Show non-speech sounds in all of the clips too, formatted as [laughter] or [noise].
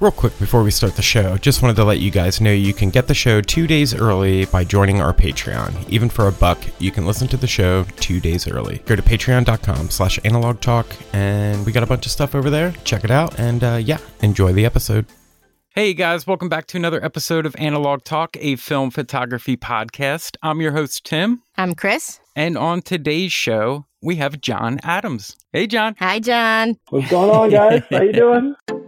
Real quick before we start the show, just wanted to let you guys know you can get the show two days early by joining our Patreon. Even for a buck, you can listen to the show two days early. Go to patreon.com slash analog talk, and we got a bunch of stuff over there. Check it out, and uh, yeah, enjoy the episode. Hey guys, welcome back to another episode of Analog Talk, a film photography podcast. I'm your host, Tim. I'm Chris. And on today's show, we have John Adams. Hey, John. Hi, John. What's going on, guys? How you doing? [laughs]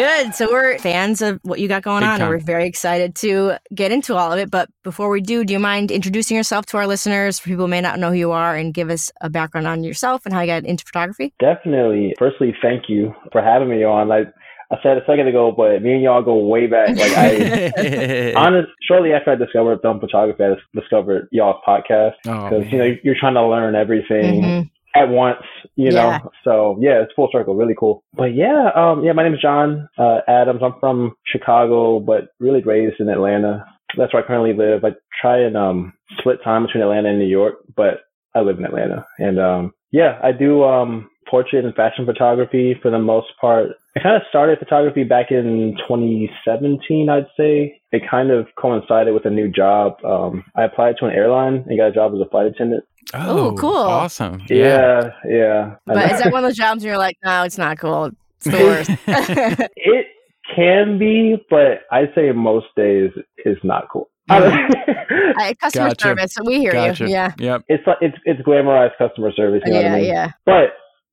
Good. So we're fans of what you got going Big on, and time. we're very excited to get into all of it. But before we do, do you mind introducing yourself to our listeners, for people who may not know who you are, and give us a background on yourself and how you got into photography? Definitely. Firstly, thank you for having me on. Like I said a second ago, but me and y'all go way back. [laughs] Like I, honest, shortly after I discovered film photography, I discovered y'all's podcast Oh, because you know you're trying to learn everything. Mhm. At once, you know. Yeah. So yeah, it's full circle, really cool. But yeah, um, yeah, my name is John uh, Adams. I'm from Chicago, but really raised in Atlanta. That's where I currently live. I try and um, split time between Atlanta and New York, but I live in Atlanta. And um, yeah, I do um, portrait and fashion photography for the most part. I kind of started photography back in 2017, I'd say. It kind of coincided with a new job. Um, I applied to an airline and got a job as a flight attendant. Oh, cool. Awesome. Yeah, yeah. I But know. is that one of those jobs where you're like, no, it's not cool. It's the [laughs] worst. [laughs] it can be, but I'd say most days is not cool. [laughs] I, customer Gotcha. service. So we hear Gotcha. you. Yeah. Yep. it's like it's it's glamorized customer service. You know Yeah. what I mean? Yeah. But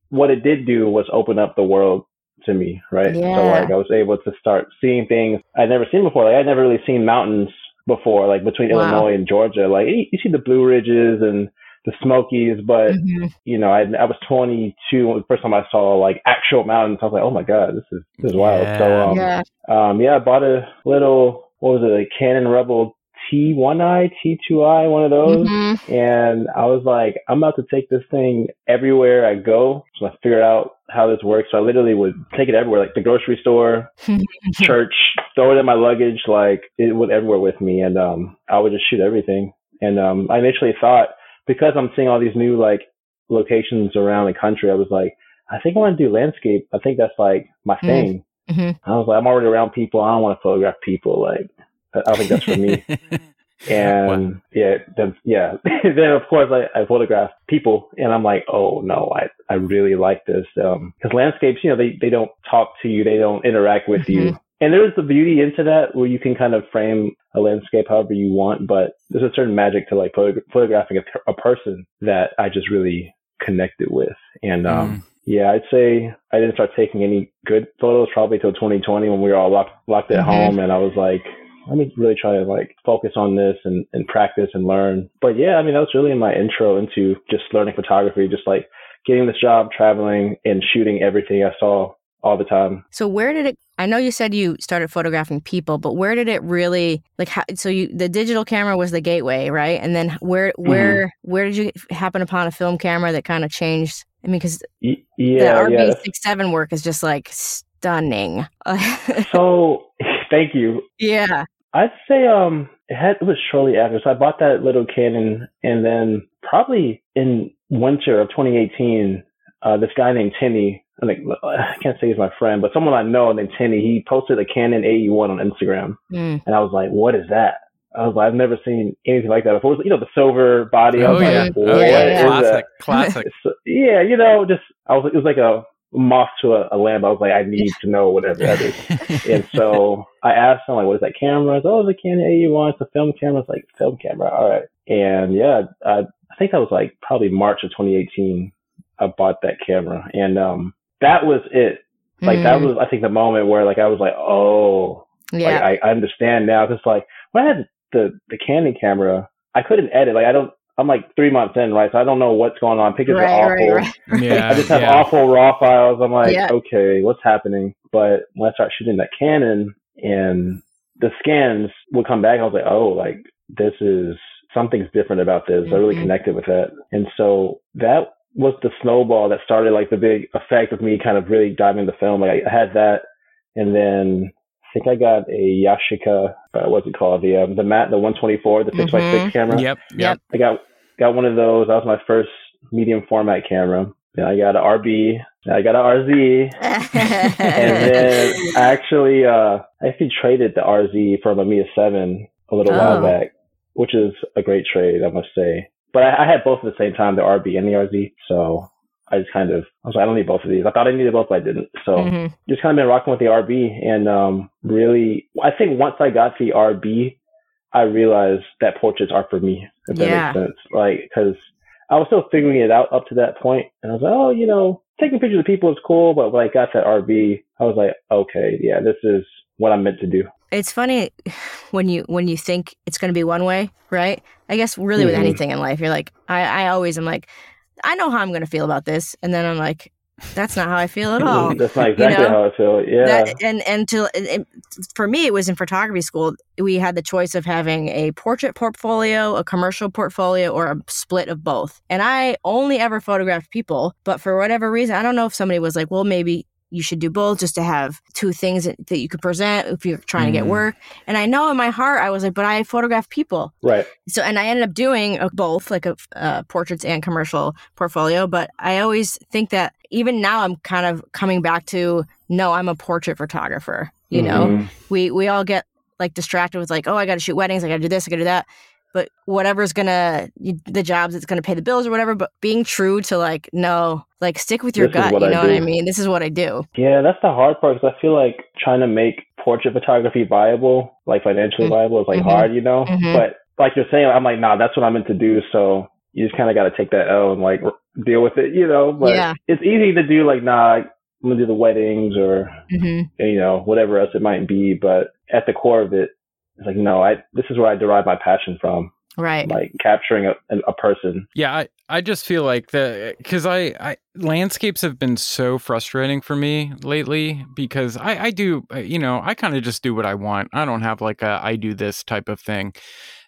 what it did do was open up the world to me, right? Yeah. So like I was able to start seeing things I'd never seen before. Like I'd never really seen mountains before, like between Wow. Illinois and Georgia. Like you you see the Blue Ridges and the Smokies, but Mhm. you know, I, I was 22 when the first time I saw like actual mountains. I was like, oh my god, this is this is wild. Yeah. So um, yeah. um, yeah, I bought a little what was it, a Canon Rebel T1i, T2i, one of those. Mhm. And I was like, I'm about to take this thing everywhere I go. So I figured out how this works. So I literally would take it everywhere, like the grocery store, [laughs] church, throw it in my luggage, like it would everywhere with me. And um, I would just shoot everything. And um, I initially thought because I'm seeing all these new like locations around the country, I was like, I think I want to do landscape. I think that's like my Mm. thing. Mhm. I was like, I'm already around people. I don't want to photograph people. Like, I don't think that's for me. [laughs] And yeah, then yeah, [laughs] then of course I, I photograph people, and I'm like, oh no, I I really like this because landscapes, you know, they they don't talk to you, they don't interact with you, and there's the beauty into that where you can kind of frame a landscape however you want, but there's a certain magic to like photo- photographing a, a person that I just really connected with, and um. Yeah, I'd say I didn't start taking any good photos probably till 2020 when we were all locked locked at Mhm. home, and I was like, let me really try to like focus on this and, and practice and learn. But yeah, I mean, that was really my intro into just learning photography, just like getting this job, traveling and shooting everything I saw all the time. So where did it? I know you said you started photographing people, but where did it really like? How, so you the digital camera was the gateway, right? And then where where mm-hmm. where did you happen upon a film camera that kind of changed? I mean, because y- yeah, the RB six seven work is just like stunning. [laughs] so [laughs] thank you. Yeah. I'd say um it had it was shortly after. So I bought that little Canon and then probably in winter of 2018, uh, this guy named Tinny I think I can't say he's my friend, but someone I know named Tinny, he posted a Canon AE1 on Instagram, mm. and I was like, "What is that?" I was like, "I've never seen anything like that before." you know, the silver body. Oh yeah, like, oh, yeah. classic, classic. [laughs] yeah, you know, just I was. It was like a moth to a, a lamp. I was like, I need to know whatever that is. [laughs] and so I asked him, like, what is that camera? Said, oh, it's a Canon AE1. It's a film camera. It's like film camera. All right. And yeah, I, I think that was like probably March of 2018. I bought that camera, and um, that was it. Like mm. that was, I think, the moment where like I was like, oh, yeah, like, I, I understand now. Cause like when I had the the Canon camera, I couldn't edit. Like I don't. I'm like three months in, right? So I don't know what's going on. Pictures right, are awful. Right, [laughs] right. Yeah, I just have yeah. awful raw files. I'm like, Yeah. okay, what's happening? But when I start shooting that Canon and the scans would come back, I was like, oh, like this is something's different about this. I really Mhm. connected with that. And so that was the snowball that started like the big effect of me kind of really diving into film. Like I had that and then I think I got a Yashica, uh, what's it called? The, um, the mat, the 124, the 6 by Mhm. 6 camera. Yep, yep. I got got one of those. That was my first medium format camera. Then I got an RB. I got an RZ. [laughs] And then I actually uh I actually traded the RZ for a Mamiya 7 a little Oh. while back, which is a great trade, I must say. But I, I had both at the same time, the RB and the RZ. So I just kind of I was like, I don't need both of these. I thought I needed both, but I didn't. So Mhm. just kind of been rocking with the RB and um really I think once I got the RB I realized that portraits are for me if that Yeah. makes sense like because I was still figuring it out up to that point and I was like oh you know taking pictures of people is cool but when I got that RB I was like okay yeah this is what I'm meant to do it's funny [sighs] when you when you think it's going to be one way, right? I guess really with Mhm. anything in life, you're like, I, I always am like, I know how I'm going to feel about this, and then I'm like, that's not how I feel at [laughs] all. that's not [laughs] exactly know, how I feel yeah That, and and to and for me, it was in photography school. We had the choice of having a portrait portfolio, a commercial portfolio, or a split of both. And I only ever photographed people, but for whatever reason, I don't know if somebody was like, well, maybe you should do both just to have two things that, that you could present if you're trying to get Mhm. work. And I know in my heart, I was like, but I photograph people. right So, and I ended up doing uh, both, like a uh, portraits and commercial portfolio. But I always think that even now, I'm kind of coming back to no, I'm a portrait photographer. You know, Mhm. we we all get like distracted with like, oh, I got to shoot weddings, I got to do this, I got to do that. But whatever's gonna the jobs that's gonna pay the bills or whatever. But being true to like, no, like stick with your This gut. You I know what I mean? This is what I do. Yeah, that's the hard part because I feel like trying to make portrait photography viable, like financially Mhm. viable, is like Mhm. hard, you know. Mhm. But like you're saying, I'm like, nah, that's what I'm meant to do. So you just kind of got to take that L and like deal with it, you know. But Yeah. it's easy to do like, nah, I'm gonna do the weddings or hmm you know whatever else it might be. But at the core of it, it's like, no, I this is where I derive my passion from, Right. like capturing a, a person. Yeah, I, I just feel like the because I, I landscapes have been so frustrating for me lately because I, I do uh, you know I kind of just do what I want. I don't have like a I do this type of thing.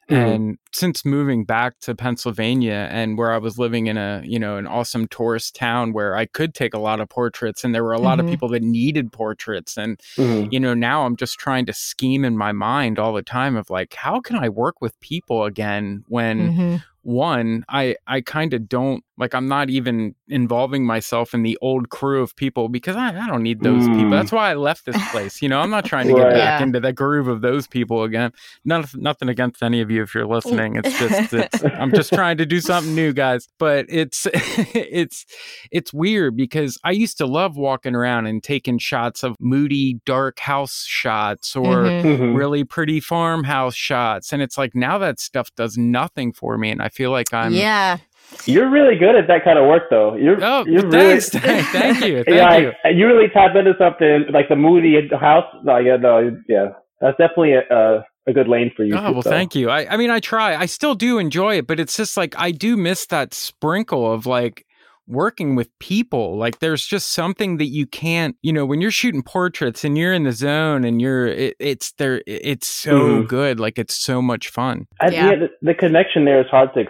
Mhm. And since moving back to Pennsylvania and where I was living in a you know an awesome tourist town where I could take a lot of portraits and there were a lot of Mhm. people that needed portraits and Mhm. you know now i'm just trying to scheme in my mind all the time of like how can i work with people again when hmm one i i kind of don't like i'm not even involving myself in the old crew of people because i, I don't need those people Mm. that's why i left this place you know i'm not trying to get Right. back Yeah. into the groove of those people again nothing, nothing against any of you if you're listening it's just [laughs] it's i'm just trying to do something new guys but it's [laughs] it's it's weird because i used to love walking around and taking shots of moody dark house shots or Mhm. Mhm. really pretty farmhouse shots and it's like now that stuff does nothing for me and i feel like i'm yeah. You're really good at that kind of work, though. You're oh you're really thanks [laughs] thank you [laughs] thank yeah, you like, you really tap into something like the moody house. No, yeah, no, yeah, that's definitely a, a, a good lane for you. Oh, well, so. thank you. I, I mean, I try. I still do enjoy it, but it's just like I do miss that sprinkle of like working with people. Like there's just something that you can't, you know, when you're shooting portraits and you're in the zone and you're, it, it's there, it's so Mhm. good. Like it's so much fun. I, Yeah. yeah, the, the connection there is hard to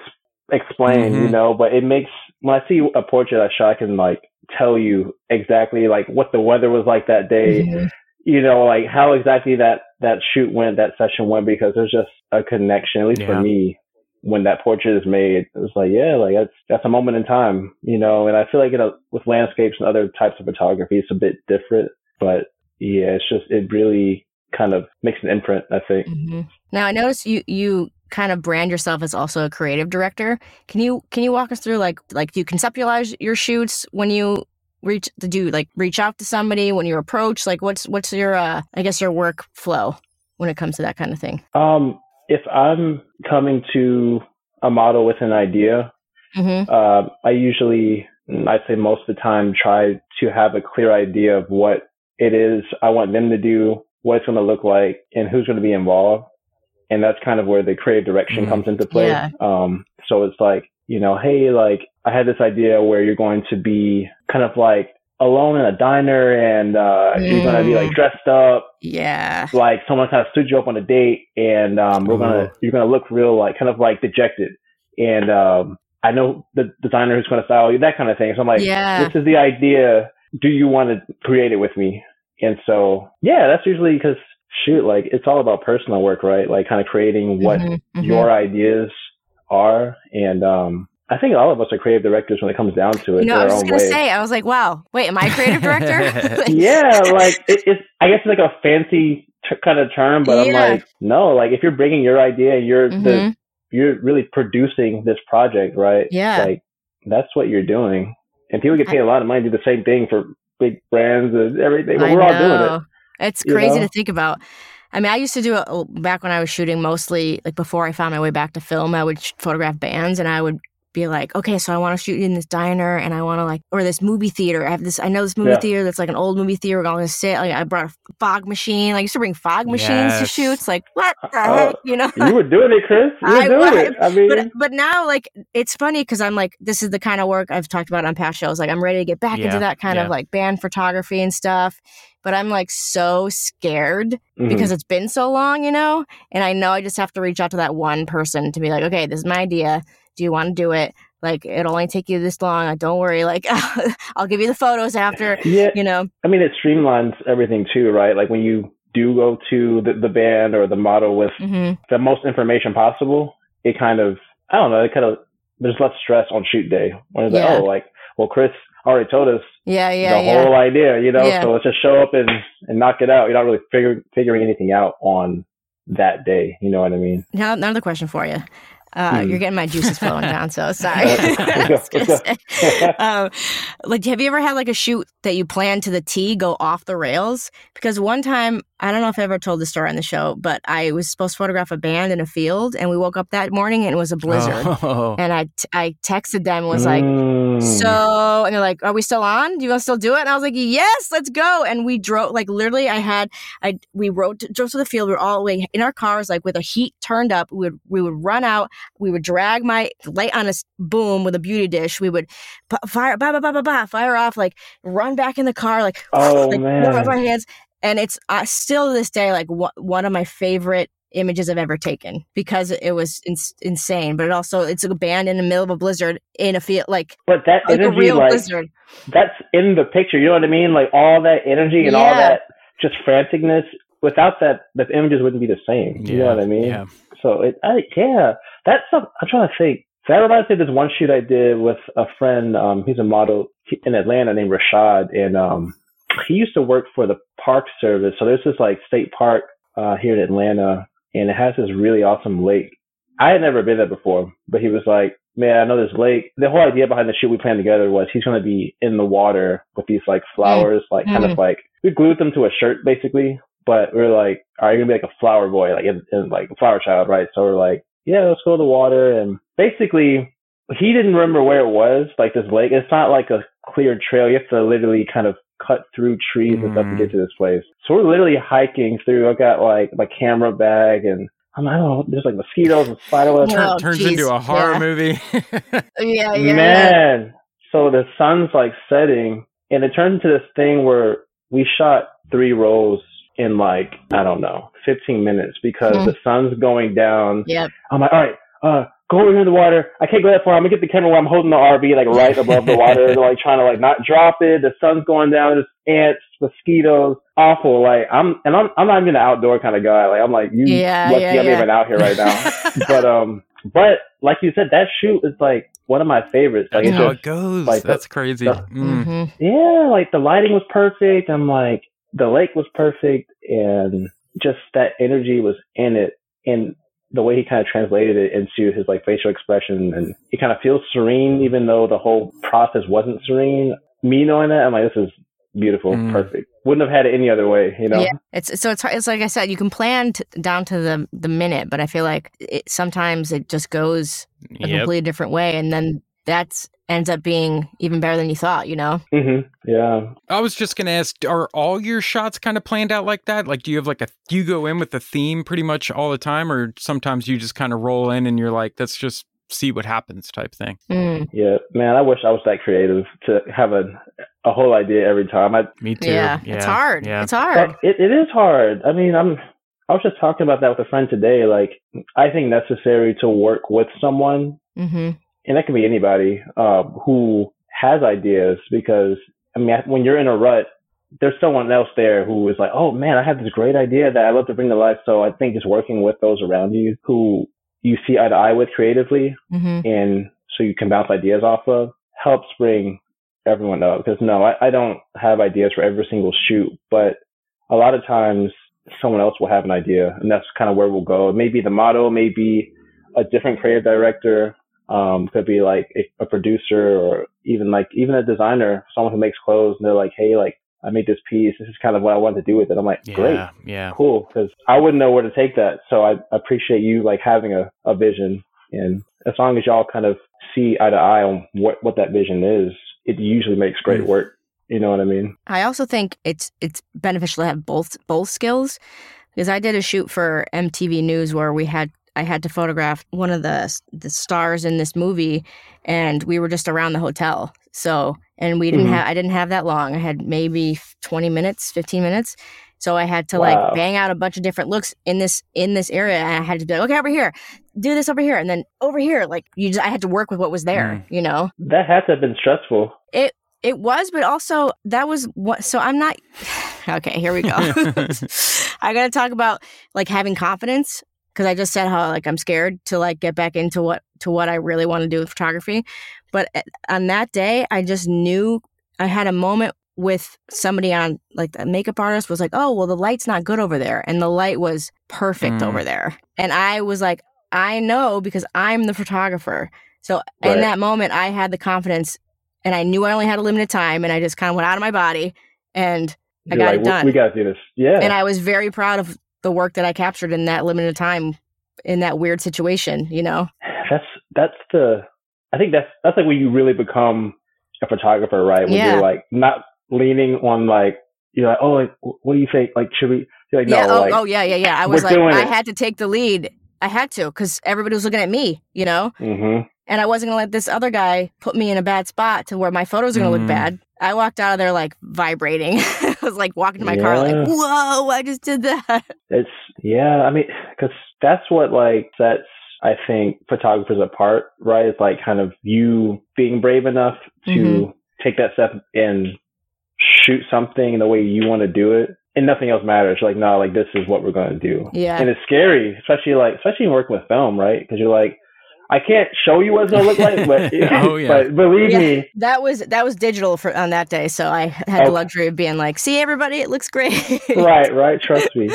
ex- explain, you Mhm. know, but it makes when I see a portrait I shot, I can like tell you exactly like what the weather was like that day, Mhm. you know, like how exactly that that shoot went, that session went, because there's just a connection, at least Yeah. for me. When that portrait is made, it's like, yeah, like that's that's a moment in time, you know. And I feel like you know, with landscapes and other types of photography, it's a bit different, but yeah, it's just it really kind of makes an imprint. I think. Mhm. Now I noticed you you kind of brand yourself as also a creative director. Can you can you walk us through like like do you conceptualize your shoots when you reach did you like reach out to somebody when you approach like what's what's your uh I guess your workflow when it comes to that kind of thing? Um, if I'm coming to a model with an idea, Mm-hmm. uh, I usually, I'd say most of the time, try to have a clear idea of what it is I want them to do, what it's going to look like, and who's going to be involved. And that's kind of where the creative direction Mhm. comes into play. Yeah. Um, so it's like, you know, hey, like I had this idea where you're going to be kind of like alone in a diner and uh, you're going to be like Mm. dressed up Yeah. like someone kind of stood you up on a date and um we're gonna you're gonna look real like kind of like dejected and um I know the designer who's gonna style you that kind of thing so I'm like Yeah. this is the idea do you want to create it with me and so yeah that's usually because shoot like it's all about personal work right like kind of creating what Mhm, mhm. your ideas are and um I think all of us are creative directors when it comes down to it You know, I was just gonna way. say, I was like, wow, wait, am I a creative director? Like, [laughs] [laughs] yeah, like it, it's. I guess it's like a fancy t- kind of term, but Yeah. I'm like, no, like if you're bringing your idea, you're the Mhm. you're really producing this project, right? Yeah. like that's what you're doing, and people get paid a lot of money to do the same thing for big brands and everything. But I we're all doing it. It's you crazy know? to think about. I mean, I used to do it oh, back when I was shooting mostly, like before I found my way back to film, I would photograph bands and I would be like, okay, so I want to shoot in this diner and I want to like, or this movie theater. I have this, I know this movie Yeah. theater that's like an old movie theater. We're going to sit. Like, I brought a fog machine. Like, I used to bring fog machines to Yes. shoots. Like, what the Oh, heck? You know? You were doing it, Chris. You were I doing was, it. I mean, but but now like it's funny because I'm like this is the kind of work I've talked about on past shows. Like I'm ready to get back Yeah, into that kind yeah. of like band photography and stuff. But I'm like so scared mhm. because it's been so long, you know. And I know I just have to reach out to that one person to be like, okay, this is my idea. Do you want to do it? Like it'll only take you this long. Don't worry. Like [laughs] I'll give you the photos after. yeah, You know. I mean, it streamlines everything too, right? Like when you do go to the, the band or the model with hmm the most information possible, it kind of, I don't know, it kind of, there's less stress on shoot day. When it's Yeah. like, oh, like, well, Chris already told us Yeah, yeah, the yeah. whole idea, you know, Yeah. so let's just show up and, and knock it out. You're not really figure, figuring anything out on that day. You know what I mean? Now, another question for you. Uh, Hmm. You're getting my juices [laughs] flowing down, so sorry. Let's [laughs] I go, was gonna let's [laughs] go. say. um, like, have you ever had like a shoot that you planned to the T go off the rails? Because one time, I don't know if I ever told the story on the show, but I was supposed to photograph a band in a field, and we woke up that morning and it was a blizzard. Oh. And I, t- I texted them and was like, Mm. so, and they're like, "Are we still on? Do you want to still do it?" And I was like, "Yes, let's go." And we drove, like literally, I had, I we rode drove to the field. We were all like in our cars, like with the heat turned up. We would we would run out. We would drag my light on a boom with a beauty dish. We would p- fire, ba ba ba ba ba, fire off, like run back in the car, like Oh, [laughs] like man. warm up our hands. And it's uh, still to this day like wha- one of my favorite images I've ever taken because it was ins- insane. But it also it's a band in the middle of a blizzard in a field, like but that like a energy, real like, blizzard. that's in the picture. You know what I mean? Like all that energy and all that just franticness. Without that, the images wouldn't be the same. You know what I mean? Yeah. So it, I, yeah, that's some, I'm trying to think. That reminds me of this one shoot I did with a friend. Um, he's a model in Atlanta named Rashad, and um, he used to work for the Park Service. So there's this like state park uh, here in Atlanta, and it has this really awesome lake. I had never been there before, but he was like, "Man, I know this lake." The whole idea behind the shoot we planned together was he's going to be in the water with these like flowers, like kind Mm. of like we glued them to a shirt basically. But we are like, "Are you gonna be like a flower boy, like in, in like a flower child, right?" So we're like, "Yeah, let's go to the water." And basically, he didn't remember where it was, like this lake. It's not like a clear trail. You have to literally kind of cut through trees and stuff to Mm. get to this place. So we're literally hiking through. I got like my camera bag and I'm I don't know. There's like mosquitoes and spider webs. Turn, Oh, turns geez. into a horror Yeah. movie. [laughs] Yeah, yeah. Man, so the sun's like setting, and it turns into this thing where we shot three rolls in like I don't know, 15 minutes because Hmm. the sun's going down. Yep. I'm like, all right, uh, go over here in the water. I can't go that far. I'm gonna get the camera where I'm holding the RB like right [laughs] above the water, like trying to like not drop it. The sun's going down. There's ants, mosquitoes, awful. Like I'm, and I'm, I'm not even an outdoor kind of guy. Like I'm like, you Yeah, lucky yeah, I'm yeah. even out here right now. [laughs] but um, but like you said, that shoot is like one of my favorites. Like That's it's how just it goes. like That's crazy. the- Mm. hmm yeah, like the lighting was perfect. I'm like, the lake was perfect, and just that energy was in it, and the way he kind of translated it into his like facial expression, and he kind of feels serene, even though the whole process wasn't serene. Me knowing that, I'm like, this is beautiful, Mm. perfect. Wouldn't have had it any other way, you know? Yeah, it's so it's hard- it's like I said, you can plan t- down to the the minute, but I feel like it, sometimes it just goes a Yep. completely different way, and then that's ends up being even better than you thought. You know? hmm Yeah. I was just gonna ask: Are all your shots kind of planned out like that? Like, do you have like a do you go in with a theme pretty much all the time, or sometimes you just kind of roll in and you're like, let's just see what happens type thing? Mm. Yeah, man, I wish I was that creative to have a a whole idea every time. I Me too. Yeah, it's hard. Yeah. It's hard. It, it is hard. I mean, I'm. I was just talking about that with a friend today. Like, I think necessary to work with someone, hmm and that can be anybody uh, who has ideas. Because I mean, when you're in a rut, there's someone else there who is like, "Oh man, I have this great idea that I love to bring to life." So I think just working with those around you who you see eye to eye with creatively, hmm and so you can bounce ideas off of helps bring everyone up because no I, I don't have ideas for every single shoot but a lot of times someone else will have an idea and that's kind of where we'll go maybe the model maybe a different creative director um could be like a, a producer or even like even a designer someone who makes clothes and they're like hey like i made this piece this is kind of what i wanted to do with it i'm like great Yeah. Yeah. cool because I wouldn't know where to take that. So I appreciate you like having a, a vision, and as long as y'all kind of see eye to eye on what what that vision is, it usually makes great Mm. work. You know what I mean? I also think it's it's beneficial to have both both skills because I did a shoot for MTV News where we had I had to photograph one of the the stars in this movie, and we were just around the hotel. So and we didn't Mhm. have I didn't have that long. I had maybe twenty minutes, fifteen minutes. So I had to Wow. like bang out a bunch of different looks in this in this area, and I had to be like, okay, over here, do this over here, and then over here. Like you, just, I had to work with what was there. You know, That had to have been stressful. It it was, but also that was what. So I'm not. [sighs] Okay, here we go. [laughs] [laughs] I gotta talk about like having confidence because I just said how like I'm scared to like get back into what to what I really want to do with photography. But on that day, I just knew I had a moment with somebody on like the makeup artist was like, "Oh, well, the light's not good over there," and the light was perfect Mm. over there, and I was like, "I know because I'm the photographer." So Right. in that moment, I had the confidence, and I knew I only had a limited time, and I just kind of went out of my body and I You're got like, it done. We, got to do this. Yeah. and I was very proud of the work that I captured in that limited time in that weird situation, you know? that's that's the. I think that's that's like when you really become a photographer, right? When Yeah. you're like not leaning on like you're like, oh, like, what do you think? Like, should we? You're like, yeah. no, Oh, like, oh, yeah, yeah, yeah. I was like, I it. had to take the lead. I had to because everybody was looking at me, you know? hmm And I wasn't going to let this other guy put me in a bad spot to where my photos are going to Mm. look bad. I walked out of there like vibrating. [laughs] Was like walking to my car, like, whoa, I just did that. [laughs] It's yeah, I mean, because that's what like sets I think photographers apart, right? It's like kind of you being brave enough to Mhm. take that step and shoot something the way you want to do it, and nothing else matters. You're like, no, like this is what we're going to do, Yeah. and it's scary, especially like especially working with film, right? Because you're like, I can't show you what it's gonna look like, but [laughs] Oh, yeah. but believe Yeah. me, That was that was digital for on that day, so I had the luxury of being like, "See everybody, it looks great." [laughs] right, right. Trust me.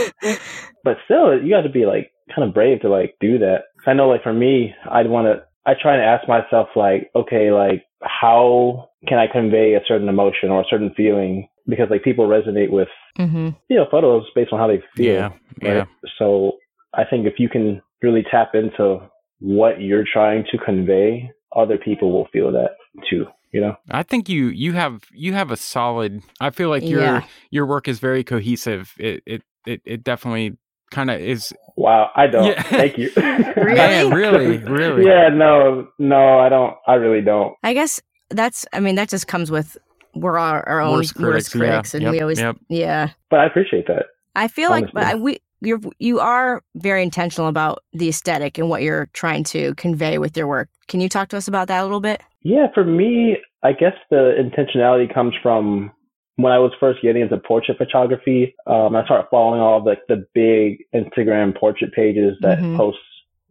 But still, you got to be like kind of brave to like do that. I know, like for me, I'd want to. I try to ask myself, like, okay, like how can I convey a certain emotion or a certain feeling? Because like people resonate with hmm you know photos based on how they feel. Yeah. Yeah. So I think if you can really tap into what you're trying to convey, other people will feel that too. you know. I think you you have you have a solid. I feel like your Yeah. your work is very cohesive. It it it, it definitely kind of is. Wow, I don't. Yeah. Thank you. [laughs] Man, really, really. Yeah, no, no, I don't. I really don't. I guess that's. I mean, that just comes with we're our, our own Worst worst critics, yeah. critics, and Yep, we always. yep. Yeah, But I appreciate that. I feel like, but I, we you're you are very intentional about the aesthetic and what you're trying to convey with your work. Can you talk to us about that a little bit? Yeah, for me, I guess the intentionality comes from when I was first getting into portrait photography. Um, I started following all the the big Instagram portrait pages that Mhm. post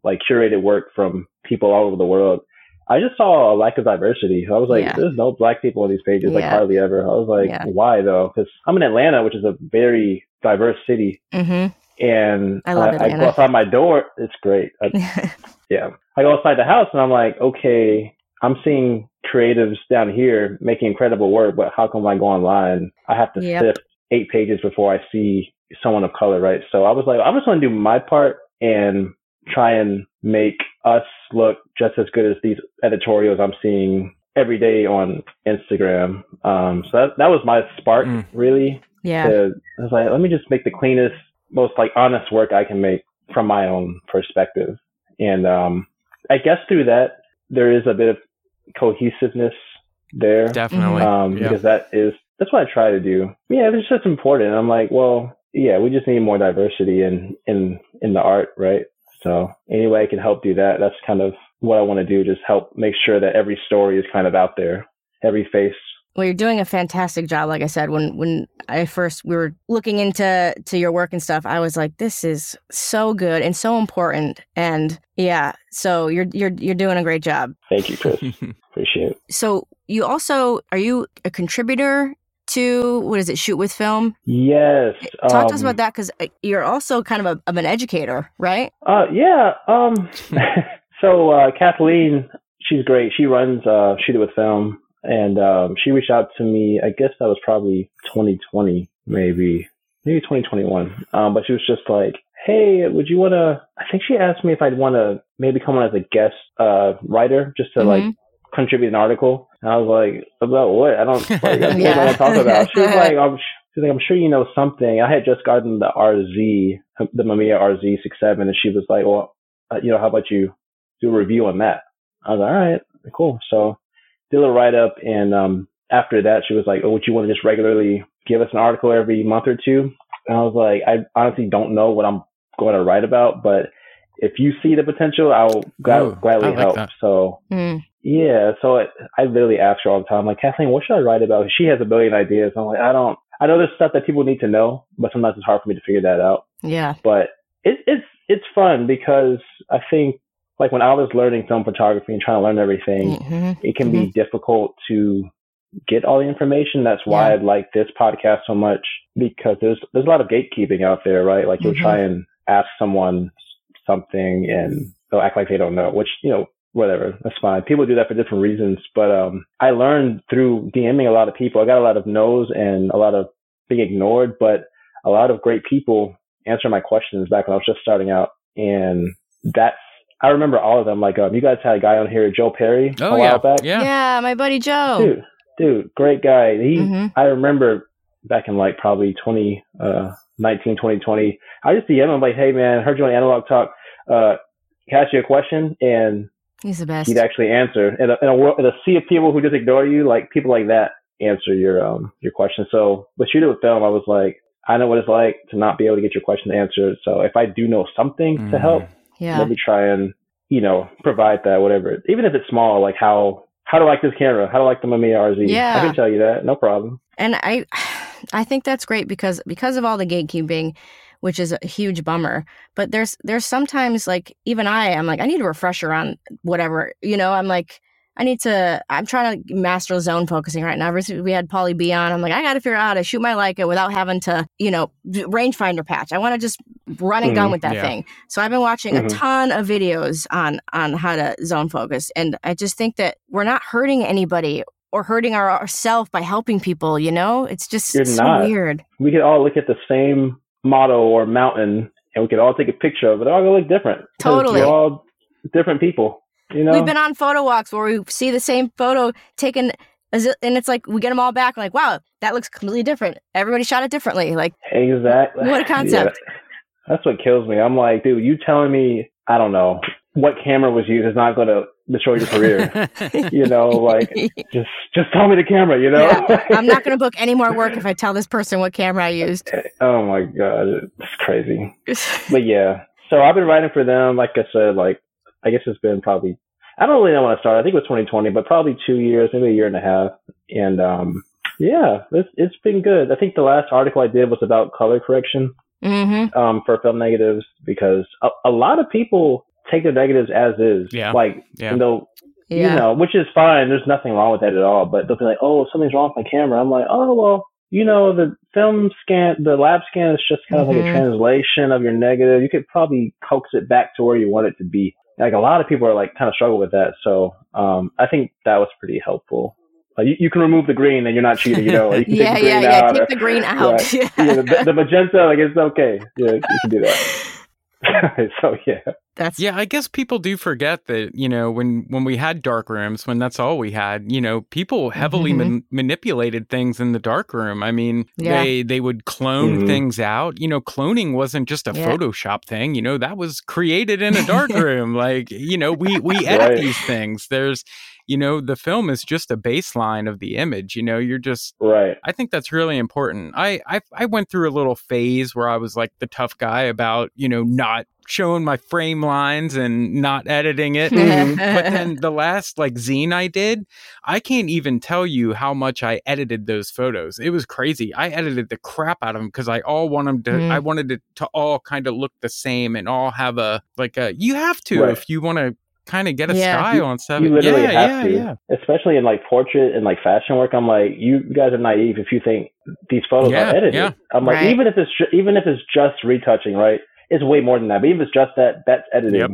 like curated work from people all over the world. I just saw a lack of diversity. I was like, Yeah. there's no black people on these pages, like hardly ever. I was like, Yeah. why though? Because I'm in Atlanta, which is a very diverse city, Mm-hmm. And I love I, go outside my door. It's great. I, [laughs] yeah. I go outside the house and I'm like, okay, I'm seeing creatives down here making incredible work, but how come I go online, I have to Yep. sift eight pages before I see someone of color, right? So I was like, I'm just going to do my part and try and make us look just as good as these editorials I'm seeing every day on Instagram. Um, so that, that was my spark, Mm. really. yeah. To, I was like, let me just make the cleanest, most like honest work I can make from my own perspective. And um, I guess through that, there is a bit of cohesiveness there. Definitely. Um, yeah. because that is, that's what I try to do. Yeah, it's just important. I'm like, well, yeah, we just need more diversity in, in, in the art, right? So any way I can help do that, that's kind of what I want to do. Just help make sure that every story is kind of out there, every face. Well, you're doing a fantastic job. Like I said, when when I first we were looking into to your work and stuff, I was like, this is so good and so important. And yeah, so you're you're you're doing a great job. Thank you, Chris. [laughs] Appreciate it. So you also are you a contributor to what is it? Shoot with film. Yes. Talk to us um, about that because you're also kind of a, of an educator, right? Uh, yeah. Um, [laughs] so uh, Kathleen, she's great. She runs uh, Shoot It with Film, and um, she reached out to me. I guess that was probably 2020, maybe, maybe 2021. Um, but she was just like, "Hey, would you want to?" I think she asked me if I'd want to maybe come on as a guest uh, writer, just to like Mhm. contribute an article. And I was like, "About what? I don't. Like, [laughs] I don't Yeah. want to talk about." She was like, I'm, She's like, I'm sure you know something. I had just gotten the RZ, the Mamiya RZ67, and she was like, well, uh, you know, how about you do a review on that? I was like, all right, cool. So did a write up, and um, after that, she was like, oh, would you want to just regularly give us an article every month or two? And I was like, I honestly don't know what I'm going to write about, but if you see the potential, I'll glad, Ooh, gladly like help. that. So Mm. yeah, so I, I literally ask her all the time, like, Kathleen, what should I write about? She has a billion ideas. I'm like, I don't, I know there's stuff that people need to know, but sometimes it's hard for me to figure that out. Yeah. But it, it's, it's fun because I think, like, when I was learning film photography and trying to learn everything, Mhm. it can be difficult to get all the information. That's why Yeah. I like this podcast so much because there's, there's a lot of gatekeeping out there, right? Like, you'll Mhm. try and ask someone something and they'll act like they don't know, which, you know, whatever. That's fine. People do that for different reasons. But um, I learned through DMing a lot of people. I got a lot of no's and a lot of being ignored, but a lot of great people answering my questions back when I was just starting out. And that's, I remember all of them. Like, um, you guys had a guy on here, Joe Perry, Oh a yeah, while back. yeah. Yeah, my buddy Joe. Dude, dude, great guy. He, Mhm. I remember back in like probably 20, uh, 19, 2020, I just DM him like, hey man, heard you on Analog Talk. Uh, can I ask you a question? And He's the best. he'd actually answer. In a, in a world, in a sea of people who just ignore you, like people like that answer your um your question. So with Shoot It with Film, I was like, I know what it's like to not be able to get your question answered. So if I do know something to Mhm. help, yeah. let me try and you know provide that whatever, even if it's small. Like how how to like this camera, how to like the Mamiya RZ. Yeah. I can tell you that, no problem. And I [sighs] I think that's great because because of all the gatekeeping, which is a huge bummer. But there's there's sometimes like even I am like I need a refresher on whatever. You know, I'm like I need to I'm trying to master zone focusing right now. We had Polly B on, I'm like, I gotta figure out how to shoot my Leica without having to, you know, rangefinder patch. I wanna just run and gun Mhm. with that Yeah. thing. So I've been watching a Mhm. ton of videos on on how to zone focus. And I just think that we're not hurting anybody or hurting our, ourselves by helping people, you know? It's just You're so not. weird. We could all look at the same motto or mountain, and we could all take a picture of it. All look different. Totally. We're all different people. You know. We've been on photo walks where we see the same photo taken And it's like we get them all back. Like, wow, that looks completely different. Everybody shot it differently. Like, Exactly. What a concept. Yeah, that's what kills me. I'm like, dude, you telling me I don't know what camera was used is not going to destroy your career. [laughs] you know, like just just tell me the camera. You know. yeah, I'm not going to book any more work if I tell this person what camera I used. [laughs] oh my god, it's crazy. [laughs] But yeah, so I've been writing for them. Like I said, like I guess it's been probably I don't really know when I started. I think it was 2020, but probably two years, maybe a year and a half. And um, yeah, it's it's been good. I think the last article I did was about color correction mm-hmm. um, for film negatives because a, a lot of people take their negatives as is. Yeah. Like, Yeah. they'll, Yeah. you know, which is fine. There's nothing wrong with that at all. But they'll be like, oh, something's wrong with my camera. I'm like, oh, well, you know, the film scan, the lab scan is just kind of like Mhm. a translation of your negative. You could probably coax it back to where you want it to be. Like a lot of people are like kind of struggle with that. So, um, I think that was pretty helpful. Like you, you can remove the green and you're not cheating, you know. Like you can [laughs] Yeah, take the green yeah. out Take or- the green out. Right. [laughs] yeah, the, the magenta, like it's okay. Yeah, you can do that. [laughs] so yeah, That's Yeah, I guess people do forget that, you know, when when we had dark rooms, when that's all we had, you know, people heavily Mhm. man- manipulated things in the dark room. I mean, Yeah. they they would clone Mhm. things out. You know, cloning wasn't just a Yeah. Photoshop thing, you know, that was created in a dark [laughs] room. Like, you know, we we [laughs] edit Right. these things. There's, you know, the film is just a baseline of the image, you know, you're just right. I think that's really important. I, I I went through a little phase where I was like the tough guy about you know not showing my frame lines and not editing it. But then [laughs] the last like zine I did, I can't even tell you how much I edited those photos. It was crazy. I edited the crap out of them because I all want them to. Mm. I wanted it to all kind of look the same and all have a like a. You have to Right. if you want to kind of get a Yeah. style and stuff. You literally yeah, have yeah, to, yeah. especially in like portrait and like fashion work. I'm like, you guys are naive if you think these photos Yeah, are edited. yeah. I'm like, Right. even if it's ju- even if it's just retouching, right? It's way more than that. But even if it's just that, that's editing. Yep.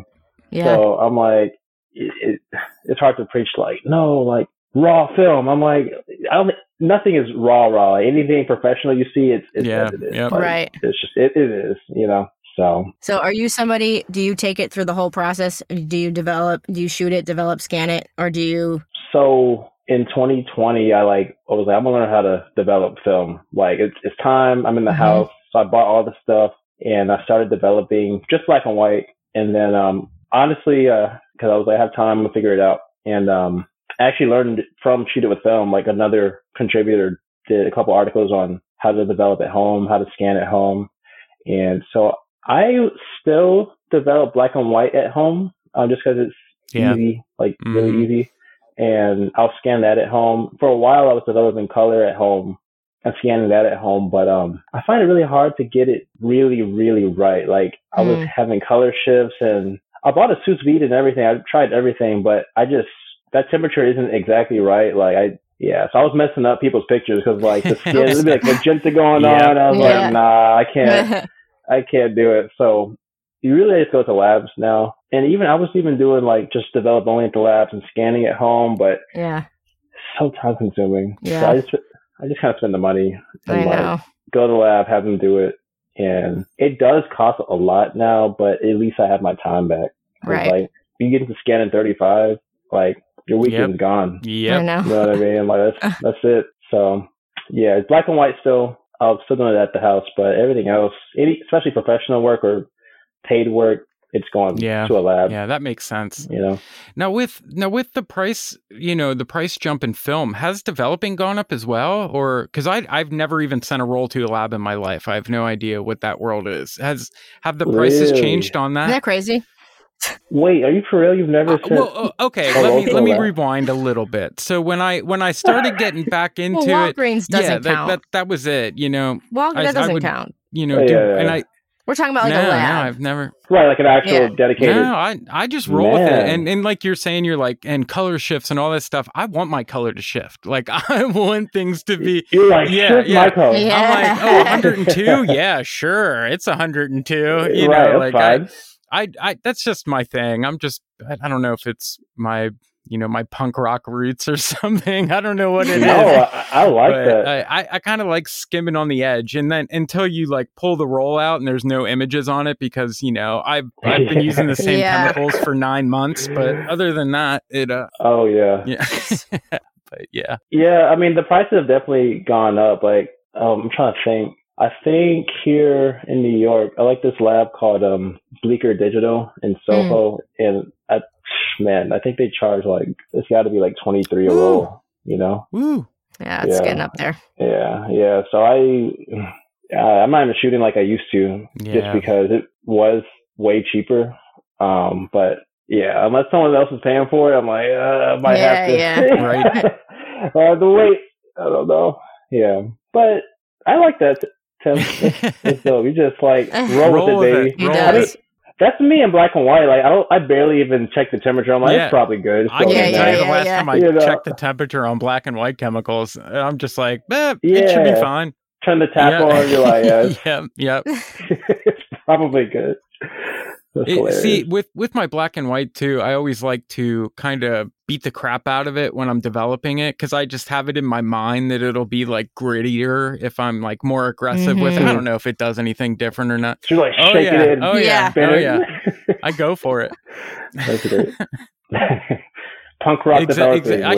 yeah. So I'm like, it, it, it's hard to preach like, no, like raw film. I'm like, I don't. Nothing is raw, raw. Anything professional you see, it's it's Yeah, edited. yep. Like, Right. It's just it, it is, you know. So So are you somebody do you take it through the whole process? Do you develop do you shoot it, develop, scan it, or do you so in 2020, I like I was like, I'm gonna learn how to develop film. Like it's it's time. I'm in the Mhm. house, so I bought all the stuff and I started developing just black and white. And then um honestly, because I was like, I have time, I'm gonna figure it out. And um I actually learned from Shoot It with Film. Like another contributor did a couple articles on how to develop at home, how to scan at home, and so I still develop black and white at home, um, just because it's Yeah. easy, like really Mhm. easy. And I'll scan that at home. For a while, I was developing color at home and scanning that at home, but um, I find it really hard to get it really, really right. Like I was Mm. having color shifts, and I bought a sous vide and everything. I tried everything, but I just that temperature isn't exactly right. Like I. Yeah, so I was messing up people's pictures because like the [laughs] skin, there'd be like magenta going Yeah. on. I was Yeah. like, nah, I can't. [laughs] I can't do it. So you really just go to labs now. And even I was even doing like just develop only at the labs and scanning at home, but yeah, it's so time consuming. Yeah. So I just I just kind of spend the money and I like know. go to the lab, have them do it. And it does cost a lot now, but at least I have my time back. Right. Like you get into scanning 35, like your weekend's gone. Yeah, I know. You know what I mean? Like that's [laughs] that's it. So yeah, it's black and white still. I'm still doing it at the house, but everything else, any especially professional work or paid work, it's going Yeah. to a lab. Yeah, that makes sense. You know, Now with now with the price, you know, the price jump in film, has developing gone up as well or cuz I I've never even sent a roll to a lab in my life. I have no idea what that world is. Has have the prices Really? changed on Isn't that? that crazy? Wait, are you for real? You've never Uh, sent? well, uh, okay, let me let me lab? rewind a little bit. So when I when I started getting back [laughs] into well, it, Walgreens doesn't yeah, that, count. that that was it, you know. Walgreens I- that I doesn't would- count. You know, Yeah, do, yeah, yeah. and I We're talking about like no, a no, lab. I've never right, like an actual Yeah. dedicated. No, I I just roll with it, and and like you're saying, you're like and color shifts and all that stuff. I want my color to shift. Like [laughs] I want things to be. You're like, Yeah, shift yeah. my code. Yeah. I'm like, oh, [laughs] 102. Yeah, sure, it's 102. You right, know, that's like fine. I, I, I that's just my thing. I'm just, I, I don't know if it's my, you know, my punk rock roots or [laughs] something. I don't know what it is. no, I, I like but that. I, I, I kind of like skimming on the edge, and then until you like pull the roll out and there's no images on it because you know I've [laughs] I've been using the same Yeah. chemicals for nine months, but [laughs] other than that, it uh oh yeah. yeah. But yeah. Yeah, I mean the prices have definitely gone up. Like um, I'm trying to think. I think here in New York, I like this lab called um, Bleecker Digital in Soho, and I, man, I think they charge like it's got to be like 23 a roll. You know? Woo. Yeah, it's Yeah. getting up there. Yeah, yeah. So I, uh, I'm not even shooting like I used to, Yeah. just because it was way cheaper. Um, but yeah, unless someone else is paying for it, I'm like, uh, I might Yeah, have to. yeah. [laughs] Right. I have to wait. I don't know. Yeah, but I like that. Tim. It's dope. You just like roll, [laughs] Roll with with it, it. baby. He Roll I mean, does. that's me in black and white. Like I don't, I barely even check the temperature. I'm like, Yeah. it's probably good. It's I can't Yeah, tell yeah, you the yeah, last yeah. time I You know. checked the temperature on black and white chemicals. and I'm just like, eh, it should be fine. Turn the tap Yeah. on. You're like, [laughs] yeah, it's, yep, yep. [laughs] it's probably good. It- see, with with my black and white too, I always like to kind of beat the crap out of it when I'm developing it because I just have it in my mind that it'll be like grittier if I'm like more aggressive with it. I Mhm. don't know if it does anything different or not. So like Oh yeah, it. oh yeah, Yeah. oh yeah. I go for it. [laughs] [laughs] [laughs] That's great. Punk rock Exa- developers exa- I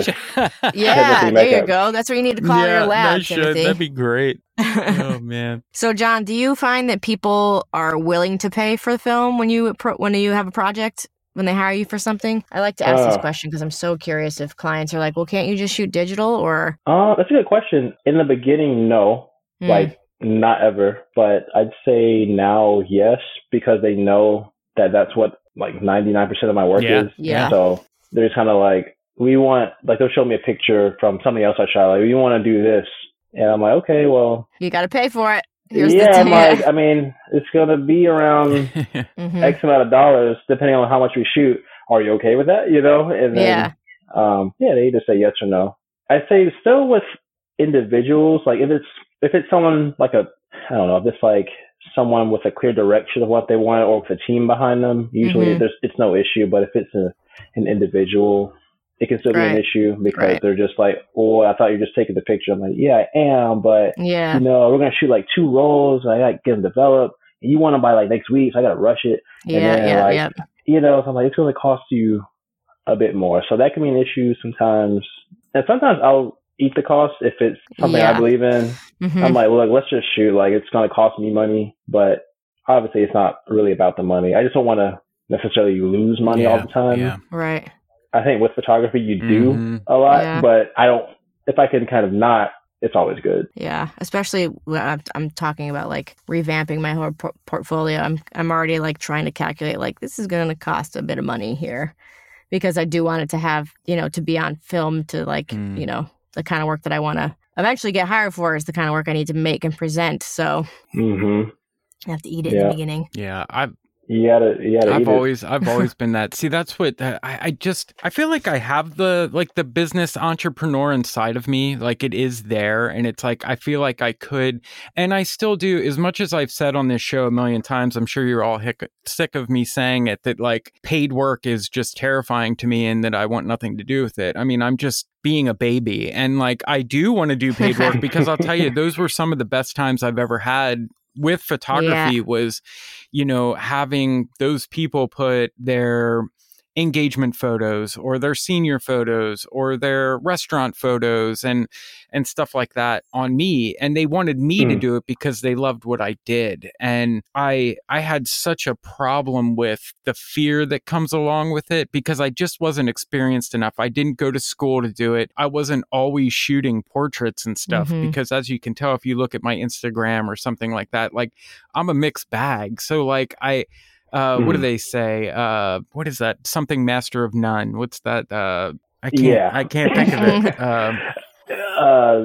with- [laughs] Yeah, Timothy there you go. That's where you need to call yeah, your lab, I should. That'd be great. [laughs] Oh man. So, John, do you find that people are willing to pay for the film when you when you have a project when they hire you for something? I like to ask this Uh. question because I'm so curious if clients are like, "Well, can't you just shoot digital?" Or Uh, that's a good question. In the beginning, no, Hmm. like not ever. But I'd say now, yes, because they know that that's what like 99% of my work Yeah. is. Yeah. So they're just kind of like, we want, like they'll show me a picture from something else I shot. Like, we want to do this. And I'm like, okay, well, you got to pay for it. Here's yeah, the I'm like, I mean, it's going to be around [laughs] Mhm. X amount of dollars, depending on how much we shoot. Are you okay with that? You know? And then, Yeah. um, yeah, they either say yes or no. I say still with individuals, like if it's, if it's someone like a, I don't know, if it's like someone with a clear direction of what they want or with a team behind them, usually Mhm. there's, it's no issue. But if it's a, an individual, it can still be an issue because Right. they're just like, oh, I thought you were just taking the picture. I'm like, yeah, I am, but yeah, you know, we're gonna shoot like two rolls. I gotta get them developed. And you want them by like next week, so I gotta rush it. yeah, then, yeah, like, yeah. You know, so I'm like, it's gonna cost you a bit more. So that can be an issue sometimes. And sometimes I'll eat the cost if it's something Yeah. I believe in. Mhm. I'm like, look, let's just shoot. Like it's gonna cost me money, but obviously it's not really about the money. I just don't want to necessarily lose money all the time. Yeah. right. I think with photography you do Mhm. a lot, Yeah. but I don't. If I can kind of not, it's always good. Yeah, especially when I'm, I'm talking about like revamping my whole por- portfolio. I'm I'm already like trying to calculate like this is going to cost a bit of money here because I do want it to have you know to be on film to like Mm. you know the kind of work that I want to eventually get hired for is the kind of work I need to make and present. So hmm I have to eat it in the beginning. Yeah. I've You gotta, you gotta I've always I've always been that. See, that's what I, I just I feel like I have the like the business entrepreneur inside of me. Like it is there, and it's like I feel like I could, and I still do. As much as I've said on this show a million times, I'm sure you're all hick- sick of me saying it. That like paid work is just terrifying to me, and that I want nothing to do with it. I mean, I'm just being a baby, and like I do want to do paid work because I'll tell you, [laughs] those were some of the best times I've ever had with photography. Was you know, having those people put their engagement photos or their senior photos or their restaurant photos and and stuff like that on me and they wanted me to Mm. do it because they loved what I did and I I had such a problem with the fear that comes along with it because I just wasn't experienced enough I didn't go to school to do it I wasn't always shooting portraits and stuff Mhm. because as you can tell if you look at my Instagram or something like that like I'm a mixed bag so like I uh, what do Mhm. they say? Uh, what is that? Something master of none. What's that? Uh, I can't. Yeah. I can't think of it. [laughs] Um, [laughs] uh,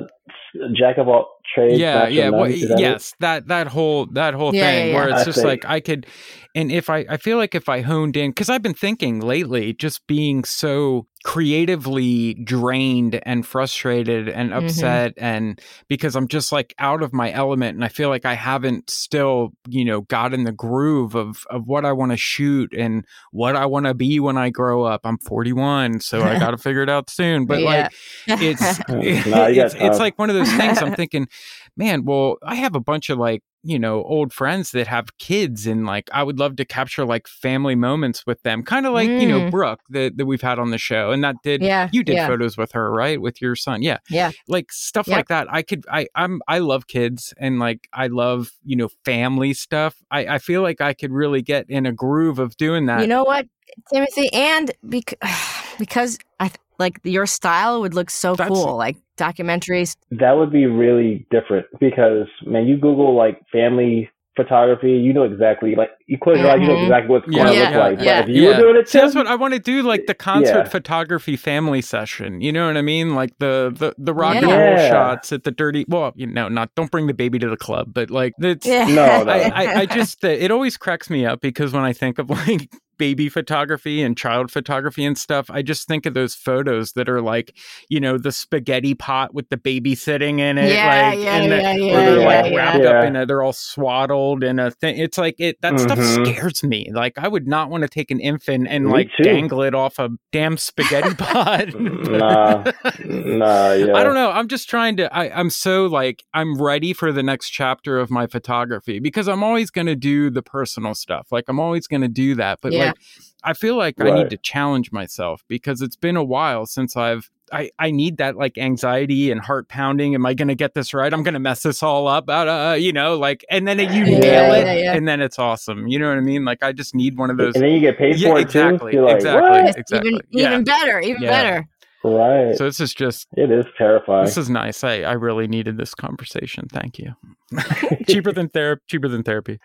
jack of all trades. yeah, yeah. Well, is that it? yes, that that whole that whole Yeah, thing yeah, where yeah. it's I just see. like I could, and if I I feel like if I honed in because I've been thinking lately, just being so creatively drained and frustrated and Mhm. upset and because I'm just like out of my element and I feel like I haven't still, you know, got in the groove of of what I want to shoot and what I want to be when I grow up. I'm 41, so I [laughs] got to figure it out soon. But like it's [laughs] No, [laughs] it's, it's like one of those things I'm thinking, man, well, I have a bunch of like you know, old friends that have kids and like I would love to capture like family moments with them. Kind of like, you know, Mm. Brooke that, that we've had on the show. And that did Yeah, you did yeah. photos with her, right? With your son. Yeah. Yeah. Like stuff Yep. like that. I could I I'm I love kids and like I love, you know, family stuff. I, I feel like I could really get in a groove of doing that. You know what, Timothy, and bec- [sighs] because I like your style would look so That's- cool, like documentaries. That would be really different because man, you Google like family photography, you know exactly like you close your eyes, you know Mhm. exactly what it's going to yeah, look like. yeah. But if you were doing it, See, that's what I want to do, like the concert Yeah. photography family session. You know what I mean? Like the the the rock and roll Yeah. shots at the dirty. Well, you know, not don't bring the baby to the club, but like it's. Yeah. No, no. I, I, I just uh, it always cracks me up because when I think of [laughs] like baby photography and child photography and stuff, I just think of those photos that are like, you know, the spaghetti pot with the baby sitting in it, Yeah, like, yeah, and the, yeah, or yeah, they're yeah, like wrapped Yeah. up in a, they're all swaddled in a thing. It's like it that stuff Mhm. scares me. Like I would not want to take an infant and Me like too. dangle it off a damn spaghetti [laughs] pot. Nah. nah, yeah. [laughs] I don't know. I'm just trying to. I, I'm so like I'm ready for the next chapter of my photography because I'm always going to do the personal stuff. Like I'm always going to do that. But Yeah. like I feel like I need to challenge myself because it's been a while since I've. I, I need that like anxiety and heart pounding. Am I going to get this right? I'm going to mess this all up. Uh, uh, you know, like, and then you Yeah, nail it, yeah, yeah. and then it's awesome. You know what I mean? Like, I just need one of those. And then you get paid Yeah, for it exactly, too. You're like, exactly. what? Exactly. Even Yeah. even better, even Yeah. better. Right. So this is just it is terrifying. This is nice. I, I really needed this conversation. Thank you. [laughs] cheaper than therapy. Cheaper than therapy.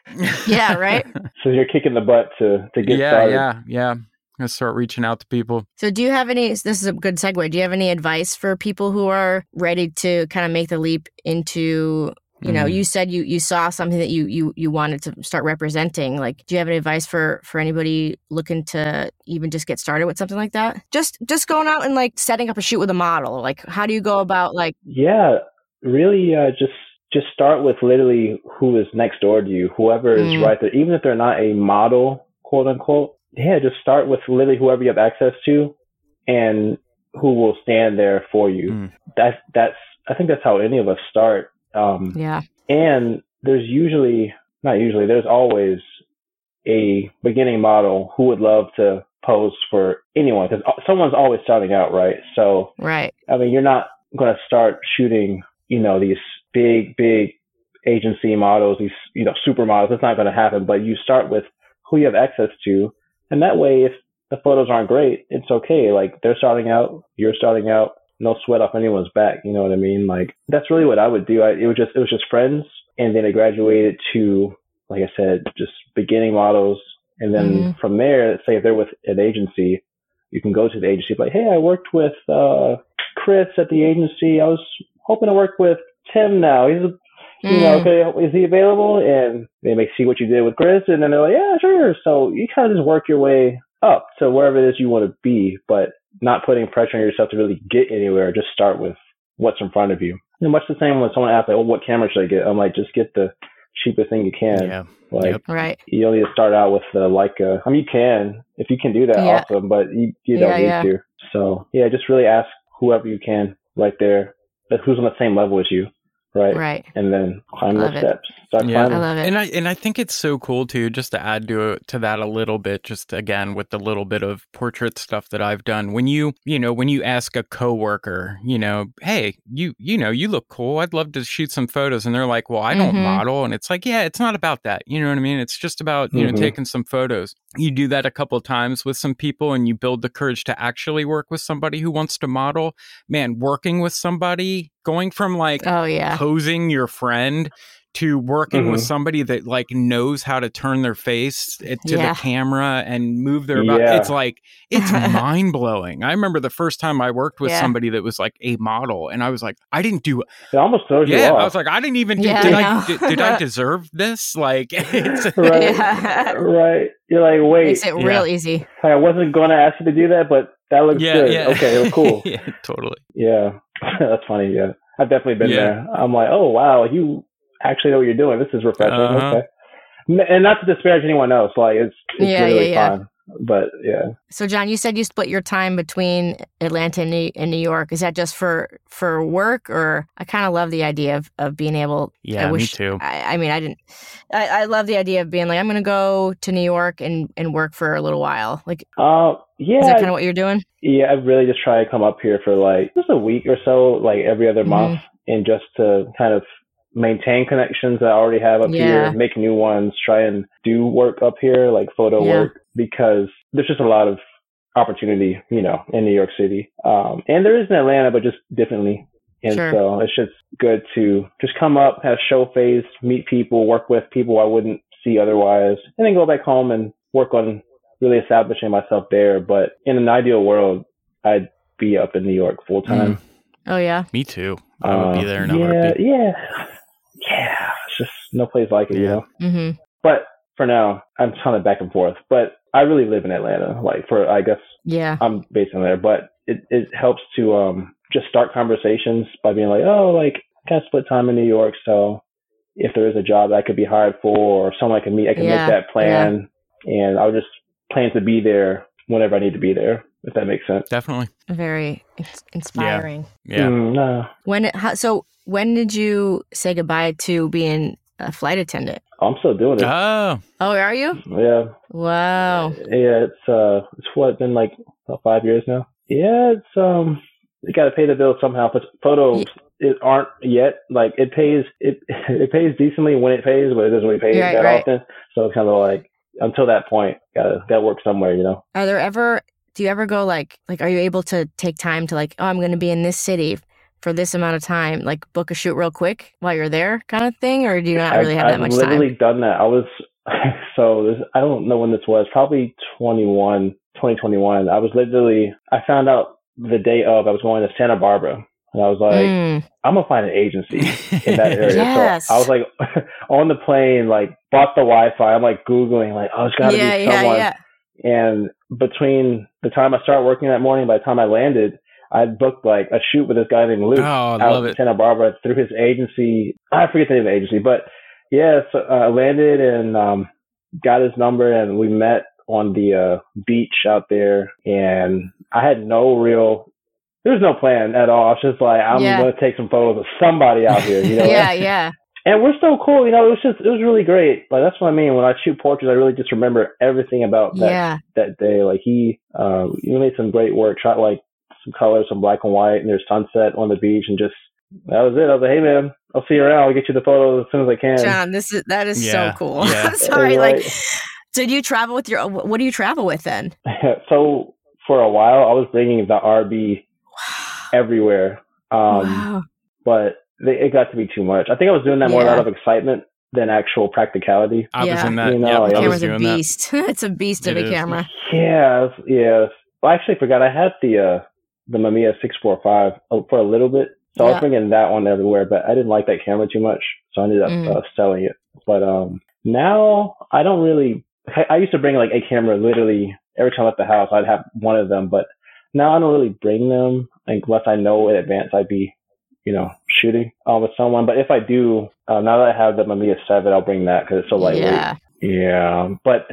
Yeah, right? [laughs] so you're kicking the butt to to get yeah, started. yeah, yeah. I'm gonna start reaching out to people. So, do you have any? This is a good segue. Do you have any advice for people who are ready to kind of make the leap into? You know, Mhm. you said you you saw something that you you you wanted to start representing. Like, do you have any advice for for anybody looking to even just get started with something like that? Just just going out and like setting up a shoot with a model. Like, how do you go about like? Yeah, really, uh, just just start with literally who is next door to you, whoever is Mm. right there, even if they're not a model, quote unquote. Yeah, just start with literally whoever you have access to, and who will stand there for you. Mm. That's that's I think that's how any of us start. Um, Yeah, and there's usually not usually there's always a beginning model who would love to pose for anyone because someone's always starting out, right? So right. I mean, you're not going to start shooting, you know, these big, big agency models, these, you know, supermodels. That's not going to happen. But you start with who you have access to. And that way, if the photos aren't great, it's okay. Like they're starting out, you're starting out, no sweat off anyone's back. You know what I mean? Like that's really what I would do. I, it was just, it was just friends. And then I graduated to, like I said, just beginning models. And then Mhm. from there, say if they're with an agency, you can go to the agency like, hey, I worked with uh, Chris at the agency. I was hoping to work with Tim now. He's, you know, Mm. okay, is he available? And they may see what you did with Chris, and then they're like, yeah, sure. So you kind of just work your way up to wherever it is you want to be, but not putting pressure on yourself to really get anywhere. Just start with what's in front of you. And much the same when someone asks, like, oh, what camera should I get? I'm like, just get the cheapest thing you can. Yeah. Like, Yep. Right. you don't need to start out with the like uh, I mean you can if you can do that Yeah. awesome but you, you don't Yeah, need yeah. to so yeah just really ask whoever you can right there who's on the same level as you right, Right. and then climb Love those it. steps start Yeah. I love it. And I and I think it's so cool too, just to add to to that a little bit, just again with the little bit of portrait stuff that I've done. When you you know when you ask a coworker, you know, hey, you you know you look cool. I'd love to shoot some photos, and they're like, well, I don't Mhm. model, and it's like, yeah, it's not about that. You know what I mean? It's just about you know Mhm. taking some photos. You do that a couple of times with some people, and you build the courage to actually work with somebody who wants to model. Man, working with somebody, going from like Oh yeah. posing your friend to working with Mhm. somebody that like knows how to turn their face to Yeah. the camera and move their body. Yeah. It's like it's [laughs] mind blowing. I remember the first time I worked with Yeah. somebody that was like a model, and I was like, I didn't do. it almost throws you Yeah, off I was like, I didn't even. Do, Yeah, did I I? Did, did I [laughs] deserve this? Like, [laughs] it's, right Yeah. right you're like wait Makes it Yeah. real easy. I wasn't going to ask you to do that but that looks yeah, good yeah, okay well, cool yeah, totally. yeah that's funny yeah I've definitely been Yeah. there I'm like oh wow you actually know what you're doing this is refreshing Uh-huh. okay and not to disparage anyone else like it's it's Yeah, really yeah, yeah. but yeah. So, John, you said you split your time between Atlanta and New, and New York. Is that just for for work, or I kind of love the idea of, of being able. Yeah, I me wish, too. I, I mean, I didn't. I, I love the idea of being like, I'm going to go to New York and and work for a little while. Like, Uh, yeah, is that kind of what you're doing? yeah. I really just try to come up here for like just a week or so, like every other Mm-hmm. month, and just to kind of maintain connections that I already have up Yeah. here, make new ones, try and do work up here, like photo Yeah. work, because there's just a lot of opportunity, you know, in New York City. Um, and there is in Atlanta, but just differently. And Sure. so it's just good to just come up, have show phase, meet people, work with people I wouldn't see otherwise, and then go back home and work on really establishing myself there. But in an ideal world, I'd be up in New York full time. Oh yeah. Me too. I would be Uh, there in a yeah, heartbeat. yeah, yeah. It's just no place like it, you Yeah. know. Mm-hmm. But for now, I'm kind of back and forth. But I really live in Atlanta. Like for, I guess Yeah. I'm based in there. But it it helps to um just start conversations by being like, oh, like I kind of split time in New York, so if there is a job that I could be hired for or someone I can meet, I can Yeah, make that plan, and I'll just plan to be there whenever I need to be there. If that makes sense. Definitely. Very ins- inspiring. Yeah. Mm, no. When it, how, so when did you say goodbye to being a flight attendant? I'm still doing it. Oh, Oh, are you? yeah. Wow. Yeah, it's uh, it's what been like about five years now. Yeah, it's um, you got to pay the bill somehow. But photos it aren't yet like it pays it [laughs] it pays decently when it pays, but it doesn't really pay Right, that right. often. So it's kind of like until that point, gotta gotta work somewhere, you know. Are there ever do you ever go like like are you able to take time to like oh I'm going to be in this city for this amount of time like book a shoot real quick while you're there kind of thing or do you not really I've, have that I've much literally done that. I was [laughs] so this, I don't know when this was. Probably 21, 2021. I was literally I found out the day of I was going to Santa Barbara, and I was like, Mm, I'm gonna find an agency in that area. Yes. So I was like [laughs] on the plane, like bought the Wi-Fi. I'm like googling, like oh, it's gotta yeah, be yeah, someone. yeah. And between the time I started working that morning, by the time I landed, I booked like a shoot with this guy named Luke Oh, out love in it. Santa Barbara through his agency. I forget the name of the agency, but yeah, so uh, I landed and um, got his number, and we met on the uh, beach out there. And I had no real, there was no plan at all. I was just like, I'm Yeah. gonna take some photos of somebody out here, you [laughs] know. Yeah, yeah. And we're still cool, you know. It was just, it was really great. Like that's what I mean when I shoot portraits. I really just remember everything about that Yeah. that day. Like he, um, he made some great work. Shot like some colors, some black and white, and there's sunset on the beach, and just that was it. I was like, hey man, I'll see you around. I'll get you the photos as soon as I can. John, this is that is Yeah, so cool. yeah. [laughs] I'm sorry And, like like- so do you travel with your what do you travel with then? [laughs] so for a while, I was bringing the RB everywhere, um, wow. but they, it got to be too much. I think I was doing that more Yeah. out of excitement than actual practicality. I was Yeah. in that. You know, yep, like- I was Camera's a doing that. beast. [laughs] it's a beast of a is. camera. Yeah, yeah. Well, I actually forgot I had the uh the Mamiya six four five for a little bit, so I was bringing that one everywhere. But I didn't like that camera too much, so I ended up Mm. uh, selling it. But um now I don't really. I, I used to bring like a camera literally every time I left the house. I'd have one of them, but now I don't really bring them unless I know in advance I'd be, you know, shooting uh, with someone. But if I do, uh, now that I have the Mamiya seven, I'll bring that because it's so lightweight. Yeah. Yeah, but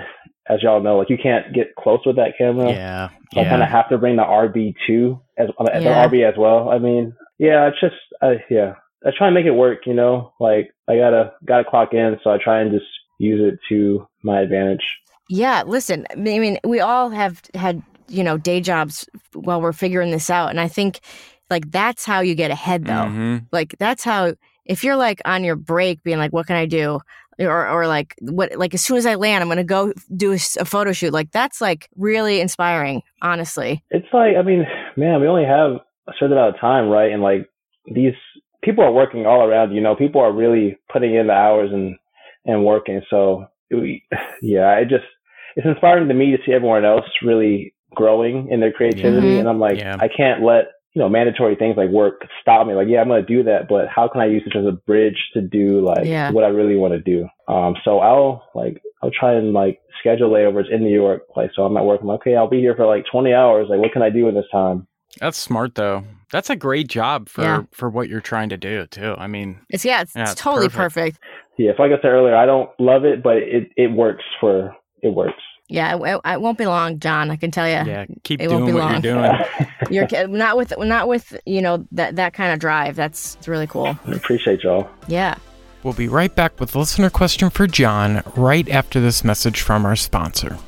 as y'all know, like you can't get close with that camera. Yeah. So I kind of have to bring the RB two as uh, the RB as well. I mean, yeah, it's just I yeah, I try and make it work. You know, like I gotta gotta clock in, so I try and just use it to my advantage. Yeah, listen, I mean, we all have had, you know, day jobs while we're figuring this out. And I think like that's how you get ahead though. Mhm. Like that's how if you're like on your break being like, what can I do? Or, or like what like as soon as I land, I'm gonna go do a photo shoot. Like that's like really inspiring, honestly. It's like I mean, man, we only have a certain amount of time, right? And like these people are working all around. You know, people are really putting in the hours and and working. So we, [sighs] yeah, I just it's inspiring to me to see everyone else really growing in their creativity, Mhm. and I'm like, Yeah. I can't let you know mandatory things like work stop me. Like, yeah, I'm gonna do that, but how can I use this as a bridge to do like Yeah. what I really want to do? Um, so I'll like I'll try and like schedule layovers in New York. Like, so I'm at work. I'm like, okay, I'll be here for like 20 hours. Like, what can I do in this time? That's smart though. That's a great job for Yeah. for what you're trying to do too. I mean, It's yeah, it's, Yeah, it's it's totally perfect. perfect. Yeah, so like I said earlier, I don't love it, but it it works for it works. Yeah, it, it won't be long, John. I can tell you. Yeah, keep It won't doing be what long. [laughs] you're doing. You're not with not with you know that that kind of drive. That's it's really cool. I appreciate y'all. Yeah. We'll be right back with listener question for John right after this message from our sponsor.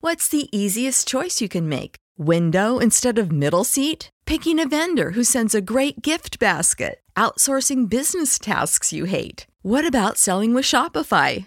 What's the easiest choice you can make? Window instead of middle seat? Picking a vendor who sends a great gift basket? Outsourcing business tasks you hate? What about selling with Shopify?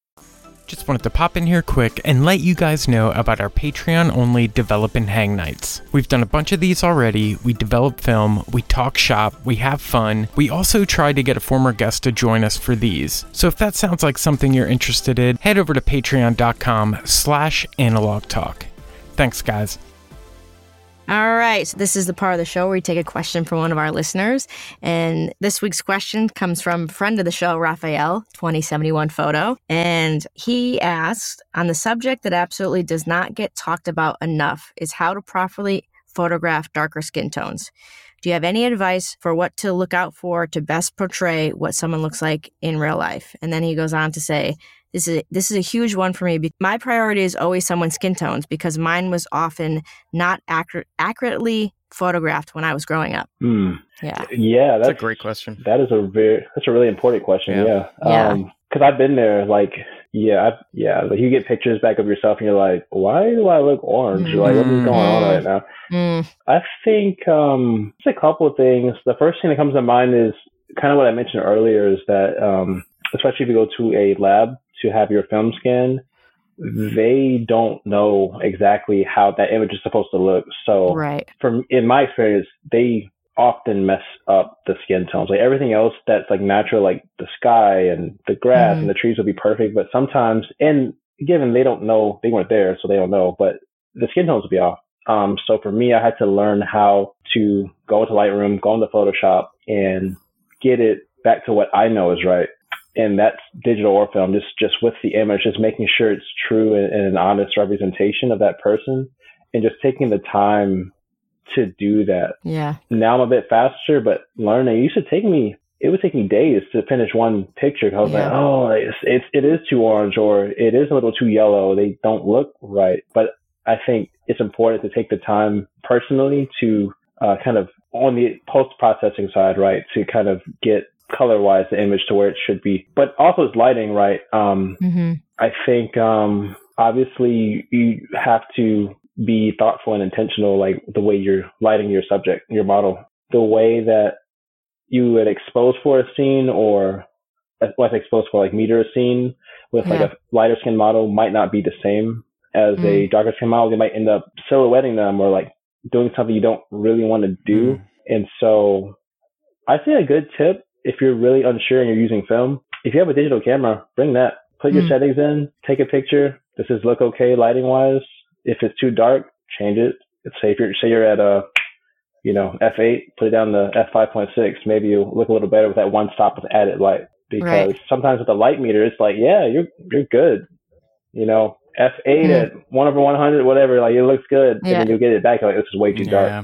Just wanted to pop in here quick and let you guys know about our Patreon only Develop and Hang nights. We've done a bunch of these already. We develop film, we talk shop, we have fun. We also try to get a former guest to join us for these. So if that sounds like something you're interested in, head over to patreon.com slash analog talk. Thanks guys. All right. So this is the part of the show where we take a question from one of our listeners. And this week's question comes from friend of the show, Raphael, 2071 photo. And he asked on the subject that absolutely does not get talked about enough is how to properly photograph darker skin tones. Do you have any advice for what to look out for to best portray what someone looks like in real life? And then he goes on to say, this is this is a huge one for me. My priority is always someone's skin tones because mine was often not accurate, accurately photographed when I was growing up. Hmm. Yeah, Yeah, That's that's a great question. That is a very that's a really important question. Yeah. Yeah. Yeah. Um, because I've been there. Like, yeah, I, yeah. Like you get pictures back of yourself, and you're like, why do I look orange? You're like, what is going on right now? Mm, I think um, just a couple of things. The first thing that comes to mind is kind of what I mentioned earlier is that, um, especially if you go to a lab to have your film scanned, they don't know exactly how that image is supposed to look. So, right. from in my experience, they often mess up the skin tones. Like everything else that's like natural, like the sky and the grass Mhm. and the trees will be perfect, but sometimes, and given they don't know, they weren't there, so they don't know, but the skin tones will be off. Um, so for me, I had to learn how to go into Lightroom, go into Photoshop, and get it back to what I know is right. And that's digital or film, just just with the image, just making sure it's true and, and an honest representation of that person, and just taking the time to do that. Yeah. Now I'm a bit faster, but learning it used to take me. It would take me days to finish one picture. I was like, oh, it's, it's it is too orange or it is a little too yellow. They don't look right. But I think it's important to take the time personally to uh, kind of on the post processing side, right, to kind of get color wise the image to where it should be. But also it's lighting, right? Um, Mm-hmm. I think um, obviously you have to be thoughtful and intentional, like the way you're lighting your subject, your model, the way that you would expose for a scene or what's exposed for like meter a scene with like a lighter skin model might not be the same as a darker skin model. They might end up silhouetting them or like doing something you don't really want to do. And so I say a good tip if you're really unsure and you're using film, if you have a digital camera, bring that. Put your Mm. settings in, take a picture. Does this look okay lighting wise? If it's too dark, change it. Say if you're say you're at a you know, F eight, put it down to F five point six. Maybe you'll look a little better with that one stop with added light. Because Right. sometimes with the light meter it's like, yeah, you're you're good. You know, F eight Mhm. at one over one hundred, whatever, like it looks good. And then you'll get it back like this is way too dark. Yeah.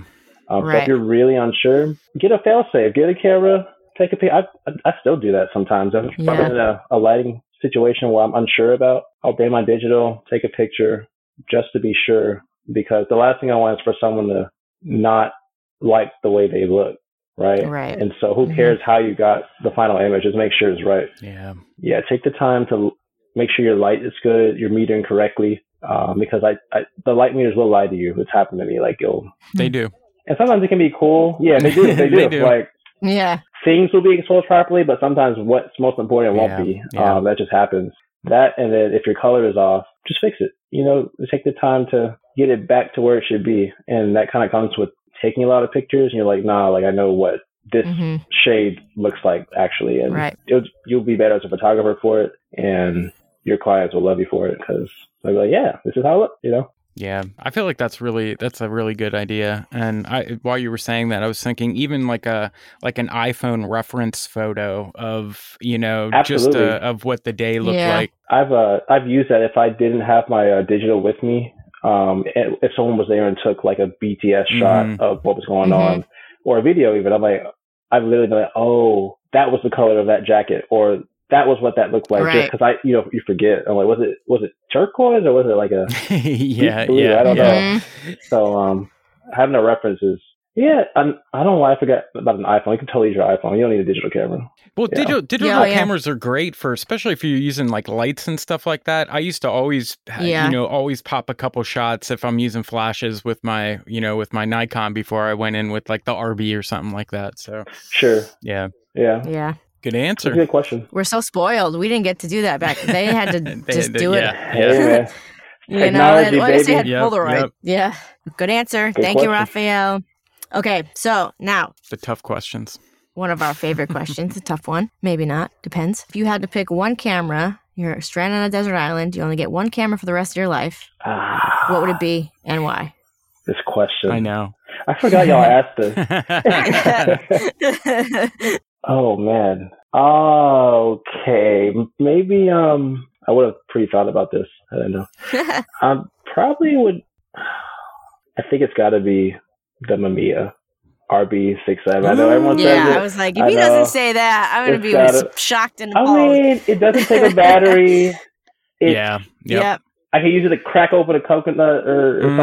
Um, So Right. if you're really unsure, get a fail safe, get a camera, take a pic. I, I, I still do that sometimes. I'm Yeah. in a, a lighting situation where I'm unsure about, I'll bring my digital, take a picture just to be sure because the last thing I want is for someone to not like the way they look. Right. Right. And so who Mhm. cares how you got the final image? Just make sure it's right. Yeah. Yeah. Take the time to make sure your light is good, you're metering correctly. Um, because I, I, the light meters will lie to you. It's happened to me. Like, you'll, They do. and sometimes it can be cool. Yeah, they do. They [laughs] do. They do. Like, Yeah. Things will be exposed properly, but sometimes what's most important won't Yeah, be. yeah. Um, that just happens. That and then if your color is off, just fix it. You know, take the time to get it back to where it should be, and that kind of comes with taking a lot of pictures. And you're like, nah, like I know what this hmm shade looks like actually, and Right. it'll, you'll be better as a photographer for it, and your clients will love you for it because they'll be like, yeah, this is how it looks. You know. Yeah, I feel like that's really that's a really good idea. And I while you were saying that, I was thinking even like a like an iPhone reference photo of you know just Absolutely. uh, of what the day looked Yeah. like. I've uh I've used that if I didn't have my uh, digital with me. Um, if someone was there and took like a BTS Mhm. shot of what was going Mhm. on, or a video even, I'm like, I've literally been like, oh, that was the color of that jacket, or that was what that looked like. Right. Just because I, you know, you forget. I'm like, was it was it turquoise or was it like a? [laughs] yeah, blue, yeah, I don't yeah. know. So um, having a reference is. Yeah, I'm, I don't know why I forgot about an iPhone. You can totally use your iPhone. You don't need a digital camera. Well, Yeah. digital digital Yeah, yeah. cameras are great for, especially if you're using like lights and stuff like that. I used to always, ha- Yeah. you know, always pop a couple shots if I'm using flashes with my, you know, with my Nikon before I went in with like the RB or something like that. So, Sure. yeah, Yeah. Yeah. Good That's a answer. good question. We're so spoiled. We didn't get to do that back. They had to [laughs] They just had to- do it. yeah, [laughs] Hey yeah. [laughs] You know, Technology, and- I they had. Yep, Polaroid. yep. Yeah. Good answer. Good Thank you, question. Raphael. Okay, so now The tough questions. one of our favorite questions, a tough one. Maybe not. Depends. If you had to pick one camera, you're stranded on a desert island, you only get one camera for the rest of your life. Ah, What would it be and why? This question. I know. I forgot y'all asked this. Yeah, oh man. Okay. Maybe um I would have pre thought about this. I don't know. [laughs] Um probably would I think it's gotta be the Mamiya RB six seven. I know everyone yeah, says it. I was like, if I he know. doesn't say that, I'm gonna be gotta- shocked and I mean, it doesn't take a battery. [laughs] It, yeah, Yep. I can use it to crack open a coconut or, or Mm.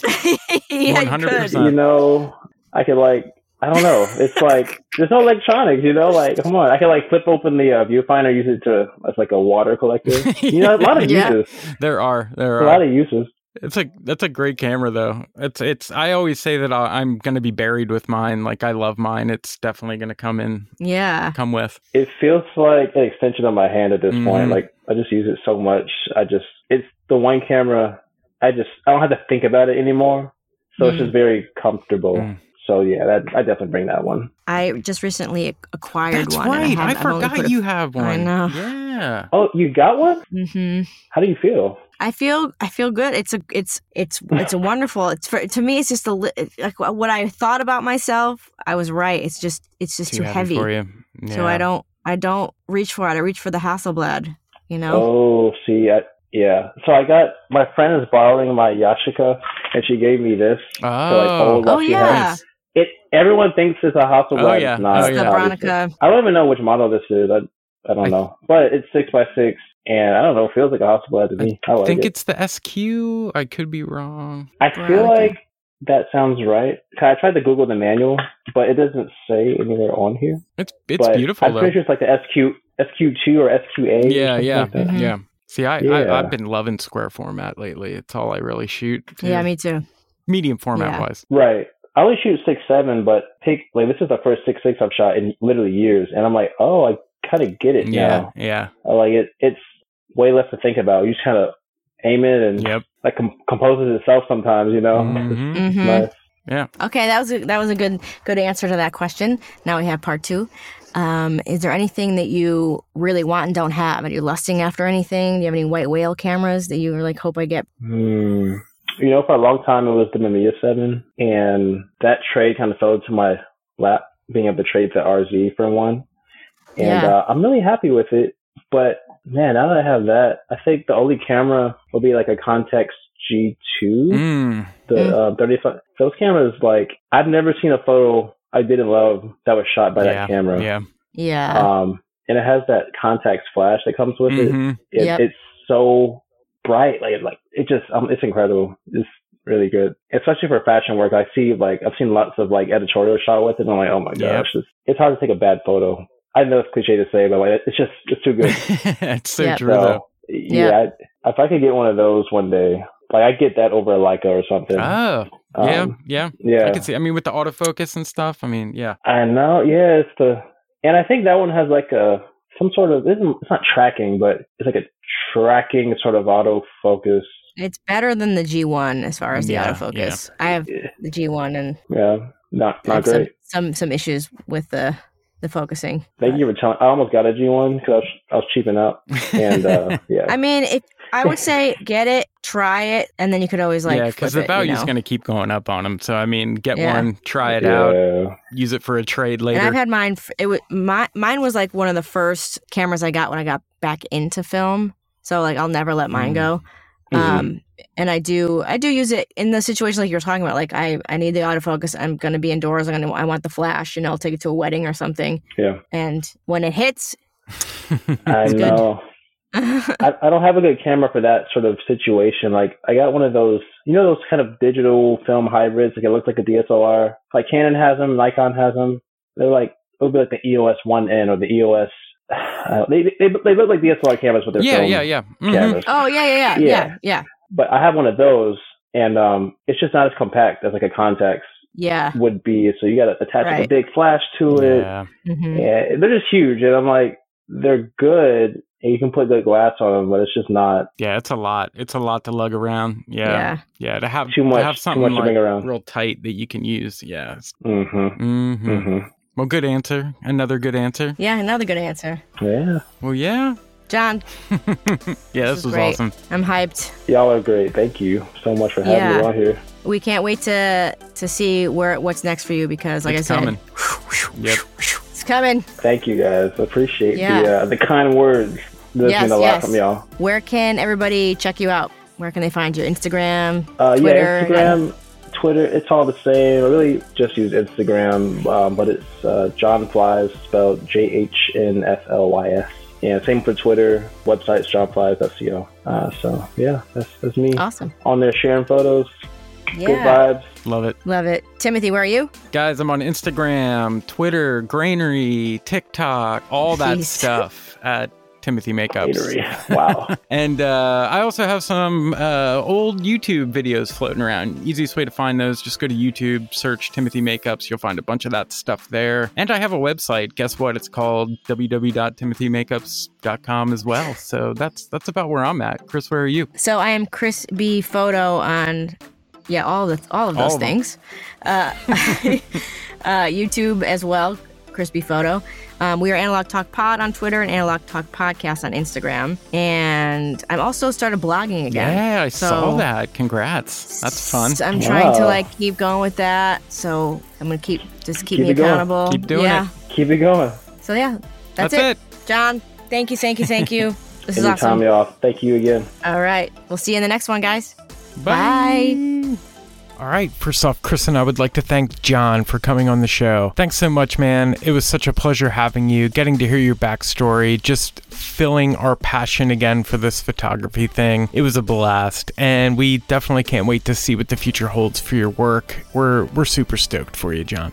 something. [laughs] yeah, 100%. you know, I could like, I don't know. It's like there's no electronics, you know. Like, come on, I can like flip open the uh, viewfinder, use it to as like a water collector. [laughs] You know, a lot of Yeah. uses. There are, there are A lot of uses. It's a that's a great camera though. It's it's. I always say that i I'm gonna be buried with mine. Like I love mine. It's definitely gonna come in, Yeah. come with. It feels like an extension of my hand at this Mhm. point. Like I just use it so much. I just it's the one camera. I just I don't have to think about it anymore. So it's Mm. just very comfortable. Mm. So yeah, that I definitely bring that one. I just recently acquired That's one. and right. I, have- I've forgot put a- you have one. I know. Yeah. Oh, you got one? Mhm. How do you feel? I feel I feel good. It's a it's it's it's a wonderful. It's for to me. It's just a li- like what I thought about myself. I was right. It's just it's just too, heavy. for you. So I don't I don't reach for it. I reach for the Hasselblad. You know. Oh, see, I, yeah. So I got my friend is borrowing my Yashica, and she gave me this to like Oh, hold Oh, yeah. has. It everyone thinks it's a Hasselblad. Oh, yeah. It's not. Oh, It's the yeah. obviously. Bronica. I don't even know which model this is. I I don't I- know, but it's six by six, and I don't know. It feels like a Hasselblad to me. I, I like think it. it's the SQ. I could be wrong. I feel like that sounds right. I tried to Google the manual, but it doesn't say anywhere on here. It's it's but beautiful I'm pretty sure it's like the SQ SQ2 or SQA. or Yeah, something yeah, like that. Yeah. See, I, Yeah. I I've been loving square format lately. It's all I really shoot. too. Yeah, me too. medium format Yeah. wise. Right. I only shoot six seven, but take like this is the first six six I've shot in literally years, and I'm like, oh, I kind of get it Yeah, now. yeah, like it. It's way less to think about. You just kind of aim it and yep. like com- composes itself sometimes. You know, Mhm. It's Mhm. nice. Okay, that was a, that was a good good answer to that question. Now we have part two. Um, is there anything that you really want and don't have? Are you lusting after anything? Do you have any white whale cameras that you like hope I get? Hmm. You know, for a long time it was the Mamiya seven, and that trade kind of fell into my lap, being able to trade the RZ for one. And Yeah. uh, I'm really happy with it. But man, now that I have that, I think the only camera will be like a Contax G2. Mm. the Mm. uh, 35 those cameras like i've never seen a photo i didn't love that was shot by yeah, that camera yeah. Yeah. um and it has that Contax flash that comes with Mhm. it. it Yep. It's so bright, like like it just um, it's incredible. It's really good, especially for fashion work. I see like I've seen lots of like editorial shot with it, and I'm like, oh my Yep. gosh, it's, it's hard to take a bad photo. I know it's cliche to say, but like it's just it's too good. [laughs] it's so Yep. true though. So yeah, I, if I could get one of those one day, like I get that over a Leica or something. Oh, yeah, Um, yeah. yeah. I can see. I mean, with the autofocus and stuff. I mean, yeah. I know. Yeah, it's the, and I think that one has like a some sort of it's it's not tracking, but it's like a tracking sort of autofocus. It's better than the G1 as far as the Yeah, autofocus. I have the G1 and yeah, not not had some, great. some some issues with the the focusing. Thank you for telling. I almost got a G1 because I was, I was cheaping out, and uh, [laughs] yeah, I mean, if I would say get it, try it, and then you could always like yeah, because flip the it, you value's know? going to keep going up on them. So I mean, get Yeah. one, try it out, use it for a trade later. And I've had mine. It was my mine was like one of the first cameras I got when I got back into film. So like I'll never let mine Mm. go. Mhm. Um, and I do I do use it in the situation like you're talking about. Like I I need the autofocus. I'm gonna be indoors. I'm gonna I want the flash. You know, I'll take it to a wedding or something. yeah. And when it hits, [laughs] I know. [laughs] I, I don't have a good camera for that sort of situation. Like I got one of those, you know, those kind of digital film hybrids. Like it looks like a DSLR. Like Canon has them, Nikon has them. They're like it'll be like the EOS 1N or the EOS. Uh, they, they they look like DSLR cameras, but they're yeah, film yeah, yeah, Mhm. cameras. oh yeah yeah yeah Yeah. yeah yeah But I have one of those, and um, it's just not as compact as like a Contax yeah. would be. So you got to attach like, a big flash to it. Yeah. hmm Yeah, they're just huge, and I'm like, they're good, and you can put good glass on them, but it's just not Yeah, it's a lot. It's a lot to lug around. Yeah. Yeah. Yeah. to have too to much. have Too something much to like bring around. real tight that you can use. Yeah. Mm-hmm. hmm Mm-hmm. Well, good answer. Another good answer. Yeah, another good answer, Yeah, Well, yeah. John. [laughs] yeah, this, is was great. awesome. I'm hyped. y'all are great. Thank you so much for having Yeah. me on here. We can't wait to to see where what's next for you because, like it's I said, coming. [laughs] Yep. it's coming. Thank you guys. Appreciate Yeah. the uh, the kind words. This Yes, mean a lot yes. from y'all. Where can everybody check you out? Where can they find you? Instagram, Uh, Twitter. yeah, Instagram, Twitter, it's all the same. I really just use Instagram, um, but it's uh, John Flies, spelled J H N F L Y S. Yeah, same for Twitter. Website's johnflies.co. Uh, so yeah, that's that's me Awesome. on there sharing photos. Good vibes. Love it. Love it. Timothy, where are you? Guys, I'm on Instagram, Twitter, Grainery, TikTok, all that Jeez. stuff at Timothy Makeups. Hatery. Wow. [laughs] And uh, I also have some uh, old YouTube videos floating around. Easiest way to find those, just go to YouTube, search Timothy Makeups. You'll find a bunch of that stuff there. And I have a website. Guess what? It's called www.timothymakeups.com as well. So that's that's about where I'm at. Chris, where are you? So I am Chris B Photo on, yeah, all the all of All those of things. Uh, [laughs] uh, YouTube as well, Chris B Photo. Um, we are Analog Talk Pod on Twitter and Analog Talk Podcast on Instagram. And I've also started blogging again. Yeah, I So- saw that. Congrats. That's fun. So I'm trying to like keep going with that. So I'm gonna keep just keep, Keep me it going. accountable. Keep doing yeah. Keep it going. So yeah, that's, That's it. it. John, thank you, thank you, thank you. [laughs] This is Anytime, awesome. y'all. Thank you again. All right, we'll see you in the next one, guys. Bye. All right, first off, Chris and I would like to thank John for coming on the show. Thanks so much, man. It was such a pleasure having you, getting to hear your backstory, just filling our passion again for this photography thing. It was a blast, and we definitely can't wait to see what the future holds for your work. We're we're super stoked for you, John.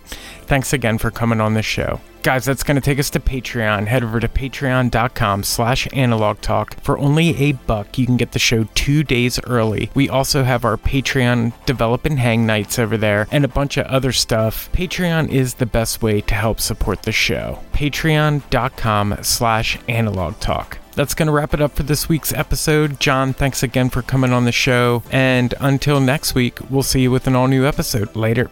Thanks again for coming on the show. Guys, that's going to take us to Patreon. Head over to patreon.com slash analog talk. For only a buck, you can get the show two days early. We also have our Patreon develop and hang nights over there and a bunch of other stuff. Patreon is the best way to help support the show. Patreon.com slash analog talk. That's going to wrap it up for this week's episode. John, thanks again for coming on the show. And until next week, we'll see you with an all new episode. Later.